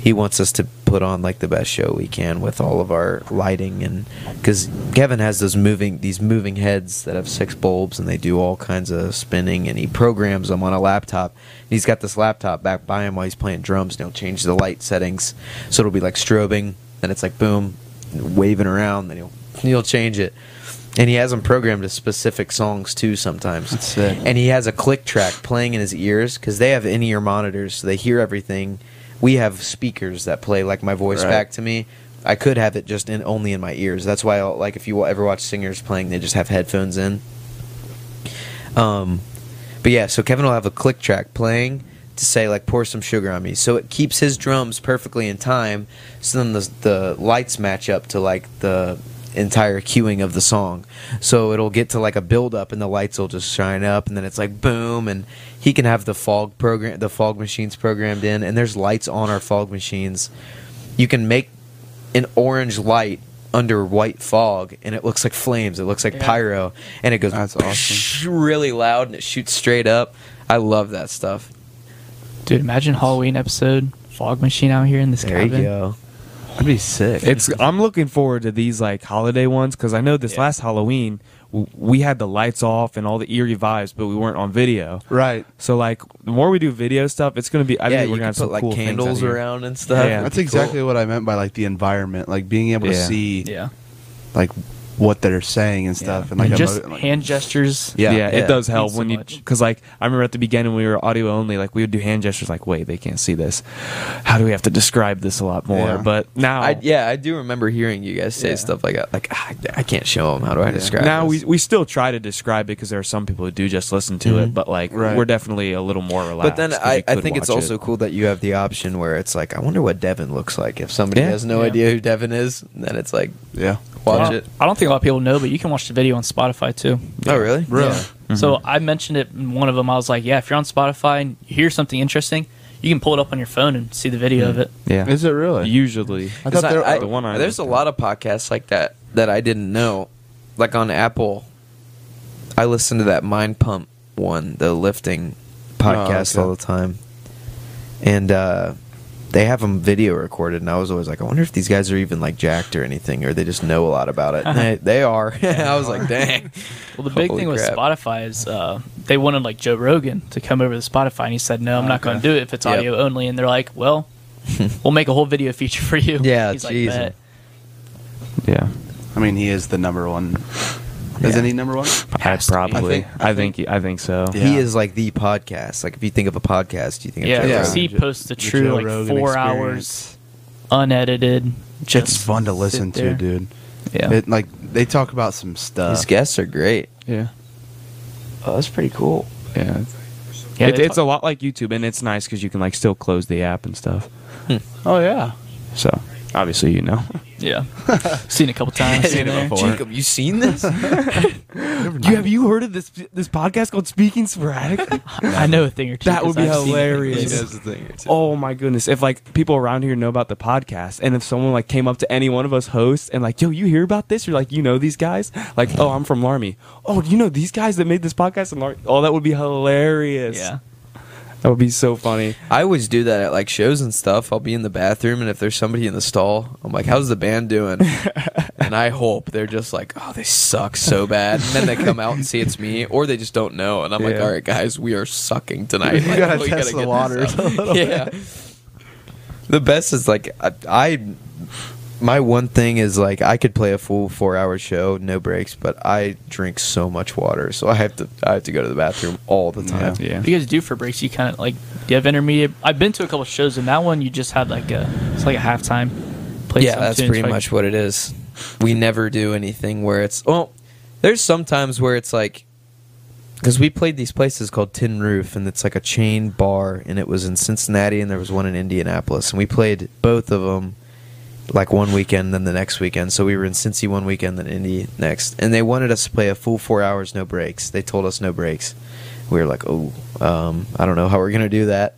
[SPEAKER 5] He wants us to put on like the best show we can with all of our lighting, and because Kevin has those moving these moving heads that have six bulbs, and they do all kinds of spinning, and he programs them on a laptop. And He's got this laptop back by him while he's playing drums, and he'll change the light settings, so it'll be like strobing, then it's like boom, waving around, then he'll he'll change it. And he has them programmed to specific songs too sometimes. And he has a click track playing in his ears because they have in-ear monitors, so they hear everything. We have speakers that play like my voice
[SPEAKER 4] Right.
[SPEAKER 5] back to me. I could have it just in only in my ears. That's why, I'll, like, if you ever watch singers playing, they just have headphones in. Um, but yeah, so Kevin will have a click track playing to say like pour some sugar on me, so it keeps his drums perfectly in time. So then the the lights match up to like the entire cueing of the song. So it'll get to like a build up, and the lights will just shine up, and then it's like boom, and he can have the fog program, the fog machines programmed in, and there's lights on our fog machines. You can make an orange light under white fog and it looks like flames it looks like
[SPEAKER 3] Yeah.
[SPEAKER 5] pyro and it goes
[SPEAKER 4] That's awesome.
[SPEAKER 5] really loud and it shoots straight up i love that stuff
[SPEAKER 3] Dude, imagine Halloween episode fog machine out here in this
[SPEAKER 5] there
[SPEAKER 3] cabin.
[SPEAKER 5] you go
[SPEAKER 4] that'd be sick.
[SPEAKER 2] It's I'm looking forward to these like holiday ones because I know this
[SPEAKER 5] Yeah.
[SPEAKER 2] last Halloween w- we had the lights off and all the eerie vibes, but we weren't on video.
[SPEAKER 4] right.
[SPEAKER 2] So like the more we do video stuff, it's gonna be. I
[SPEAKER 5] yeah
[SPEAKER 2] think we're
[SPEAKER 5] can
[SPEAKER 2] gonna have
[SPEAKER 5] put
[SPEAKER 2] some
[SPEAKER 5] like
[SPEAKER 2] cool
[SPEAKER 5] candles around and stuff
[SPEAKER 2] Yeah.
[SPEAKER 4] That's exactly what I meant by like the environment, like being able to see
[SPEAKER 3] Yeah.
[SPEAKER 4] like what they're saying and stuff, and like
[SPEAKER 3] and just
[SPEAKER 4] emo- like-
[SPEAKER 3] hand gestures.
[SPEAKER 4] Yeah.
[SPEAKER 2] yeah,
[SPEAKER 5] Yeah.
[SPEAKER 2] it does help
[SPEAKER 3] Means so
[SPEAKER 2] when you because like I remember at the beginning when we were audio only, like we would do hand gestures, like wait they can't see this. How do we have to describe this a lot more?
[SPEAKER 4] Yeah.
[SPEAKER 2] But now,
[SPEAKER 5] I, yeah, I do remember hearing you guys say
[SPEAKER 2] Yeah.
[SPEAKER 5] stuff like that. Like, ah, I can't show them. How do I describe
[SPEAKER 2] now
[SPEAKER 5] this?
[SPEAKER 2] we we still try to describe it because there are some people who do just listen to it, but like
[SPEAKER 4] Right.
[SPEAKER 2] we're definitely a little more relaxed.
[SPEAKER 5] But then I, I think it's also
[SPEAKER 2] it.
[SPEAKER 5] cool that you have the option where it's like, I wonder what Devin looks like. If somebody
[SPEAKER 2] Yeah.
[SPEAKER 5] has no
[SPEAKER 3] Yeah.
[SPEAKER 5] idea who Devin is, then it's like,
[SPEAKER 4] yeah.
[SPEAKER 5] Watch
[SPEAKER 3] Well,
[SPEAKER 5] it.
[SPEAKER 3] I don't think a lot of people know, but you can watch the video on Spotify too.
[SPEAKER 5] Oh, really?
[SPEAKER 4] Really?
[SPEAKER 3] Yeah. So I mentioned it in one of them. I was like, yeah, if you're on Spotify and you hear something interesting, you can pull it up on your phone and see the video of it.
[SPEAKER 2] Yeah,
[SPEAKER 4] Is it really?
[SPEAKER 2] usually.
[SPEAKER 4] I
[SPEAKER 5] 'Cause
[SPEAKER 4] thought there-
[SPEAKER 5] I-
[SPEAKER 2] the one I
[SPEAKER 5] there's a lot of podcasts like that that I didn't know. Like on Apple, I listen to that Mind Pump one, the lifting podcast
[SPEAKER 4] okay.
[SPEAKER 5] all the time, and uh, they have them video recorded. And I was always like, I wonder if these guys are even like jacked or anything, or they just know a lot about it. And they, they are. I was like, dang.
[SPEAKER 3] Well, the big
[SPEAKER 5] Holy
[SPEAKER 3] thing with. Spotify is uh, they wanted like Joe Rogan to come over to Spotify, and he said, no, I'm not going to do it if it's
[SPEAKER 5] Yep.
[SPEAKER 3] audio only. And they're like, well, we'll make a whole video feature for you.
[SPEAKER 5] Yeah,
[SPEAKER 3] He's like, "Bet."
[SPEAKER 2] Yeah,
[SPEAKER 4] I mean, he is the number one. Isn't he number one?
[SPEAKER 2] I
[SPEAKER 3] Has to be.
[SPEAKER 2] probably.
[SPEAKER 4] I think-
[SPEAKER 2] I think. I think so.
[SPEAKER 4] Yeah.
[SPEAKER 5] He is like the podcast. Like if you think of a podcast, do you think of
[SPEAKER 3] Yeah,
[SPEAKER 5] Joe
[SPEAKER 4] Yeah.
[SPEAKER 3] because
[SPEAKER 5] Rogan.
[SPEAKER 3] he posts the
[SPEAKER 4] The
[SPEAKER 3] true
[SPEAKER 4] Joe
[SPEAKER 3] like
[SPEAKER 4] Rogan
[SPEAKER 3] four
[SPEAKER 4] experience.
[SPEAKER 3] hours, unedited. Just
[SPEAKER 4] It's fun to
[SPEAKER 3] sit
[SPEAKER 4] listen to,
[SPEAKER 3] there.
[SPEAKER 4] dude.
[SPEAKER 3] Yeah,
[SPEAKER 4] It like they talk about some stuff.
[SPEAKER 5] His guests are great.
[SPEAKER 2] Yeah,
[SPEAKER 5] Oh, that's pretty cool.
[SPEAKER 2] yeah.
[SPEAKER 3] yeah.
[SPEAKER 2] it,
[SPEAKER 3] they
[SPEAKER 2] it's
[SPEAKER 3] talk-
[SPEAKER 2] a lot like YouTube, and it's nice because you can like still close the app and stuff. Hmm.
[SPEAKER 4] oh yeah.
[SPEAKER 2] So obviously, you know.
[SPEAKER 3] yeah. Seen it a couple times.
[SPEAKER 4] Seen it
[SPEAKER 3] in there.
[SPEAKER 4] before.
[SPEAKER 5] Jacob, you seen this?
[SPEAKER 2] You have you heard of this this podcast called Speaking Sporadically?
[SPEAKER 3] I know a thing or two.
[SPEAKER 2] That would be
[SPEAKER 3] I've seen it.
[SPEAKER 2] hilarious.
[SPEAKER 5] He knows the thing or two.
[SPEAKER 2] Oh my goodness! If like people around here know about the podcast, and if someone like came up to any one of us hosts and like, "Yo, you hear about this?" You're like, "You know these guys?" Like, "Oh, I'm from Laramie." Oh, do you know these guys that made this podcast And Laramie? Oh, that would be hilarious.
[SPEAKER 3] Yeah.
[SPEAKER 2] That would be so funny.
[SPEAKER 5] I always do that at like shows and stuff. I'll be in the bathroom, and if there's somebody in the stall, I'm like, "How's the band doing?" and I hope they're just like, "Oh, they suck so bad," and then they come out and see it's me, or they just don't know, and I'm like,
[SPEAKER 2] Yeah.
[SPEAKER 5] "All right, guys, we are sucking tonight.
[SPEAKER 4] You
[SPEAKER 5] Like,
[SPEAKER 4] gotta
[SPEAKER 5] we
[SPEAKER 4] test the
[SPEAKER 5] get this
[SPEAKER 4] waters
[SPEAKER 5] up."
[SPEAKER 4] a little
[SPEAKER 5] yeah. The best is like I, I. My one thing is like I could play a full four hour show, no breaks, but I drink so much water, so I have to I have to go to the bathroom all the time.
[SPEAKER 2] Yeah.
[SPEAKER 3] What you guys do for breaks? You kind of like, do you have intermediate? I've been to a couple shows, and that one you just had like a, it's like a halftime. Play
[SPEAKER 5] yeah, that's
[SPEAKER 3] tunes,
[SPEAKER 5] pretty
[SPEAKER 3] like-
[SPEAKER 5] much what it is. We never do anything where it's well. There's some times where it's like because we played these places called Tin Roof, and it's like a chain bar, and it was in Cincinnati, and there was one in Indianapolis, and we played both of them like one weekend, then the next weekend. So we were in Cincy one weekend, then Indy next, and they wanted us to play a full four hours, no breaks. They told us no breaks. We were like, oh, um, I don't know how we're gonna do that.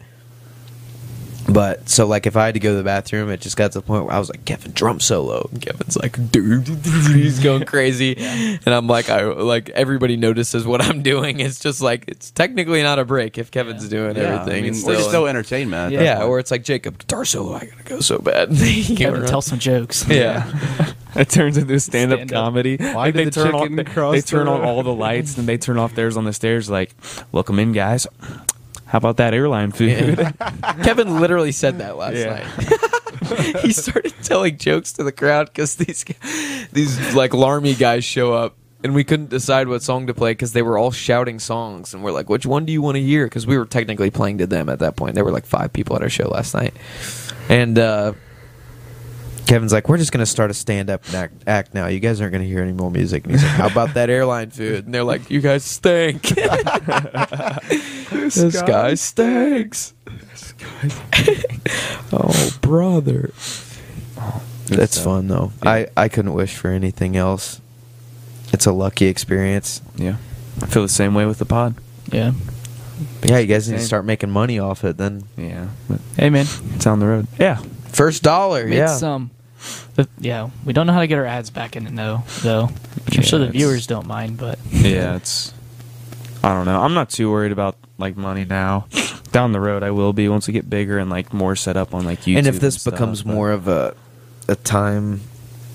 [SPEAKER 5] But so like if I had to go to the bathroom, it just got to the point where I was like, Kevin, drum solo. And Kevin's like, dude, he's going crazy, and I'm like, I like everybody notices what I'm doing. It's just like it's technically not a break if Kevin's doing
[SPEAKER 4] Yeah,
[SPEAKER 5] everything.
[SPEAKER 4] I mean,
[SPEAKER 5] It's
[SPEAKER 4] we're
[SPEAKER 5] still,
[SPEAKER 4] still entertainment.
[SPEAKER 3] Yeah.
[SPEAKER 5] yeah, or it's like Jacob guitar solo. I gotta go so bad. You
[SPEAKER 3] Kevin,
[SPEAKER 5] run.
[SPEAKER 3] tell some jokes.
[SPEAKER 5] yeah.
[SPEAKER 2] It turns into stand up
[SPEAKER 3] Stand-up.
[SPEAKER 2] comedy.
[SPEAKER 4] Why
[SPEAKER 2] Like,
[SPEAKER 4] did
[SPEAKER 2] they
[SPEAKER 4] the
[SPEAKER 2] turn
[SPEAKER 4] chicken
[SPEAKER 2] on, they,
[SPEAKER 4] cross
[SPEAKER 2] they
[SPEAKER 4] the
[SPEAKER 2] turn on all the lights and they turn off theirs on the stairs. Like, welcome in, guys. How about that airline food?
[SPEAKER 5] Kevin literally said that last
[SPEAKER 2] Yeah.
[SPEAKER 5] night. he started telling jokes to the crowd because these these like Laramie guys show up and we couldn't decide what song to play because they were all shouting songs and we're like which one do you want to hear because we were technically playing to them at that point there were like five people at our show last night and uh Kevin's like, we're just gonna start a stand-up act, act now. You guys aren't gonna hear any more music. And he's like, how about that airline food? And they're like, you guys stink. this guy stinks. oh, brother. That's fun though. I I couldn't wish for anything else. It's a lucky experience.
[SPEAKER 2] yeah. I feel the same way with the pod.
[SPEAKER 3] Yeah.
[SPEAKER 5] But yeah, you guys need to start making money off it. Then
[SPEAKER 2] Yeah. But
[SPEAKER 3] Hey man,
[SPEAKER 2] it's on the road. Yeah.
[SPEAKER 5] first dollar.
[SPEAKER 3] made
[SPEAKER 5] yeah.
[SPEAKER 3] some. The, yeah, we don't know how to get our ads back in it though. Though I'm sure the viewers don't mind, but
[SPEAKER 2] Yeah, it's. I don't know. I'm not too worried about like money now. Down the road, I will be once we get bigger and like more set up on like YouTube.
[SPEAKER 5] and if this
[SPEAKER 2] stuff,
[SPEAKER 5] becomes
[SPEAKER 2] but-
[SPEAKER 5] more of a a time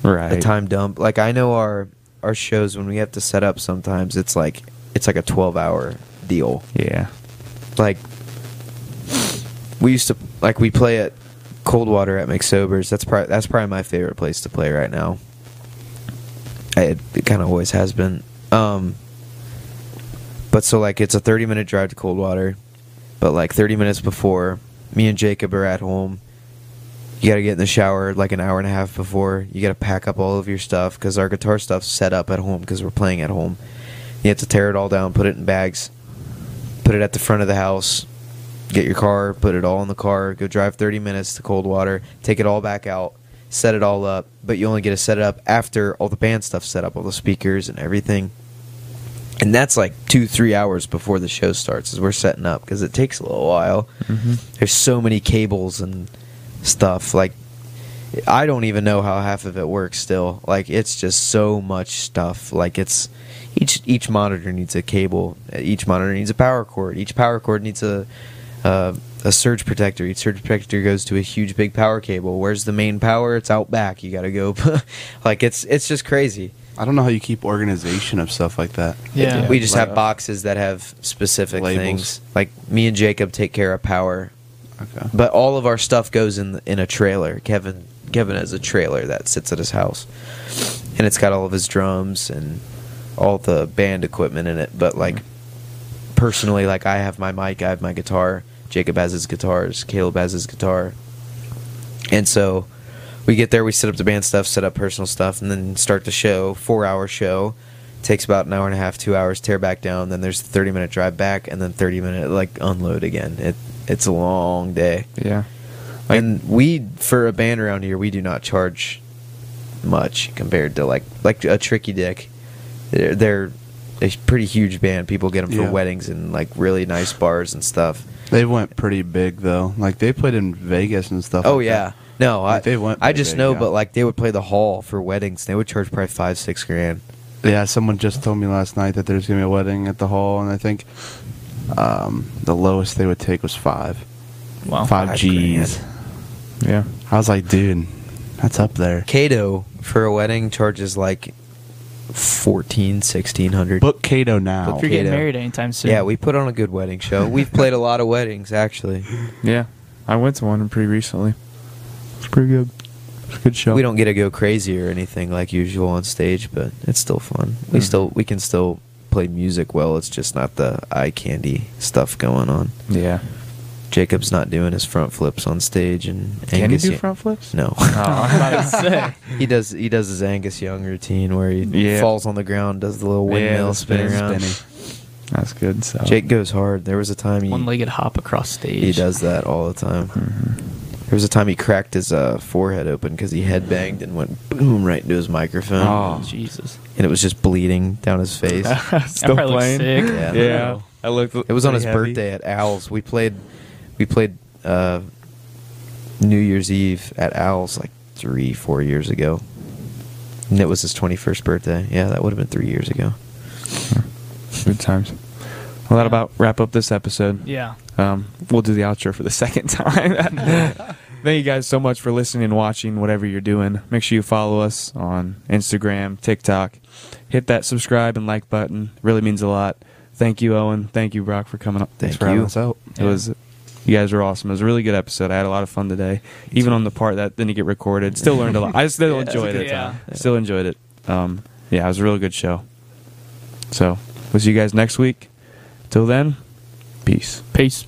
[SPEAKER 2] right,
[SPEAKER 5] a time dump. Like I know our our shows when we have to set up sometimes it's like it's like a 12 hour deal.
[SPEAKER 2] Yeah.
[SPEAKER 5] Like we used to like we play at Coldwater at McSober's. That's probably that's probably my favorite place to play right now. It, it kind of always has been. Um, but so like it's a 30 minute drive to Coldwater, but like 30 minutes before, me and Jacob are at home. You got to get in the shower like an hour and a half before. You got to pack up all of your stuff because our guitar stuff's set up at home because we're playing at home. You have to tear it all down, put it in bags, put it at the front of the house, get your car, put it all in the car, go drive 30 minutes to Coldwater, take it all back out, set it all up. But you only get to set it up after all the band stuff set up, all the speakers and everything. And that's like two, three hours before the show starts as we're setting up because it takes a little while. Mm-hmm. There's so many cables and stuff. Like, I don't even know how half of it works still. Like, it's just so much stuff. Like, it's each each monitor needs a cable. Each monitor needs a power cord. Each power cord needs a uh, a surge protector. Each surge protector goes to a huge big power cable. Where's the main power? It's out back. You got to go. like it's it's just crazy.
[SPEAKER 4] I don't know how you keep organization of stuff like that.
[SPEAKER 3] Yeah.
[SPEAKER 5] We just
[SPEAKER 4] Like-
[SPEAKER 5] have boxes that have specific
[SPEAKER 4] Labels.
[SPEAKER 5] things. Like me and Jacob take care of power,
[SPEAKER 4] Okay.
[SPEAKER 5] but all of our stuff goes in in a trailer. Kevin Kevin has a trailer that sits at his house, and it's got all of his drums and all the band equipment in it. But like personally, like I have my mic, I have my guitar. Jacob has his guitars. Caleb has his guitar, and so we get there. We set up the band stuff, set up personal stuff, and then start the show. Four hour show takes about an hour and a half, two hours. Tear back down. Then there's the thirty minute drive back, and then thirty minute like unload again. It it's a long day.
[SPEAKER 2] Yeah.
[SPEAKER 5] and we for a band around here, we do not charge much compared to like like a Tricky Dick. They're, they're a pretty huge band. People get them for
[SPEAKER 4] Yeah.
[SPEAKER 5] weddings and like really nice bars and stuff.
[SPEAKER 4] They went pretty big though. Like they played in Vegas and stuff.
[SPEAKER 5] Oh
[SPEAKER 4] like
[SPEAKER 5] yeah.
[SPEAKER 4] that.
[SPEAKER 5] No,
[SPEAKER 4] Like,
[SPEAKER 5] I
[SPEAKER 4] they went
[SPEAKER 5] I just
[SPEAKER 4] big,
[SPEAKER 5] know,
[SPEAKER 4] yeah.
[SPEAKER 5] but like they would play the hall for weddings. They would charge probably five, six grand.
[SPEAKER 4] Yeah, someone just told me last night that there's gonna be a wedding at the hall, and I think um, the lowest they would take was five.
[SPEAKER 3] Wow.
[SPEAKER 4] Five
[SPEAKER 5] Five
[SPEAKER 4] G's.
[SPEAKER 2] Yeah.
[SPEAKER 4] I was like, dude, that's up there.
[SPEAKER 5] Cato for a wedding charges like fourteen, sixteen hundred.
[SPEAKER 4] Book Cato now.
[SPEAKER 3] If you're getting
[SPEAKER 5] Cato.
[SPEAKER 3] married anytime soon.
[SPEAKER 5] Yeah, we put on a good wedding show. We've played a lot of weddings actually.
[SPEAKER 2] Yeah. I went to one pretty recently. It's pretty good. It's a good show.
[SPEAKER 5] We don't get to go crazy or anything like usual on stage, but it's still fun. We
[SPEAKER 2] Mhm.
[SPEAKER 5] still we can still play music well. It's just not the eye candy stuff going on.
[SPEAKER 2] Yeah.
[SPEAKER 5] Jacob's not doing his front flips on stage, and
[SPEAKER 2] Can you
[SPEAKER 5] Angus
[SPEAKER 2] do
[SPEAKER 5] Young-
[SPEAKER 2] front flips?
[SPEAKER 5] No.
[SPEAKER 3] Oh, I'm about to say.
[SPEAKER 5] he does. He does his Angus Young routine where he
[SPEAKER 2] Yeah.
[SPEAKER 5] falls on the ground, does the little windmill
[SPEAKER 2] the
[SPEAKER 5] spin
[SPEAKER 2] spin-
[SPEAKER 5] around.
[SPEAKER 4] spinny.
[SPEAKER 2] That's good. So
[SPEAKER 5] Jake goes hard. There was a time he
[SPEAKER 3] One-legged hop across stage.
[SPEAKER 5] he does that all the time.
[SPEAKER 2] Mhm.
[SPEAKER 5] There was a time he cracked his uh, forehead open because he headbanged and went boom right into his microphone,
[SPEAKER 2] Oh.
[SPEAKER 3] Jesus.
[SPEAKER 5] and it was just bleeding down his face.
[SPEAKER 2] Still
[SPEAKER 3] probably
[SPEAKER 2] playing.
[SPEAKER 3] sick.
[SPEAKER 5] Yeah.
[SPEAKER 2] Yeah. I looked.
[SPEAKER 5] It was on his
[SPEAKER 2] heavy.
[SPEAKER 5] birthday at Owl's. We played, we played uh, New Year's Eve at Owl's like three, four years ago, and it was his twenty-first birthday. Yeah, that would have been three years ago.
[SPEAKER 2] Good times. Well, that about wrap up this episode.
[SPEAKER 3] Yeah.
[SPEAKER 2] Um, we'll do the outro for the second time. Thank you guys so much for listening and watching, whatever you're doing. Make sure you follow us on Instagram, TikTok. Hit that subscribe and like button. Really means a lot. Thank you, Owen. Thank you, Brock, for coming up.
[SPEAKER 5] Thank
[SPEAKER 4] for having
[SPEAKER 5] you.
[SPEAKER 4] us out.
[SPEAKER 2] It was, you guys are awesome. It was a really good episode. I had a lot of fun today, even on the part that didn't get recorded. Still learned a lot. I still
[SPEAKER 5] Yeah,
[SPEAKER 2] enjoyed
[SPEAKER 3] it Yeah. a
[SPEAKER 2] it.
[SPEAKER 3] good time.
[SPEAKER 2] Still enjoyed it. Um, yeah, it was a really good show. So, we'll see you guys next week. Till then, peace.
[SPEAKER 3] Peace.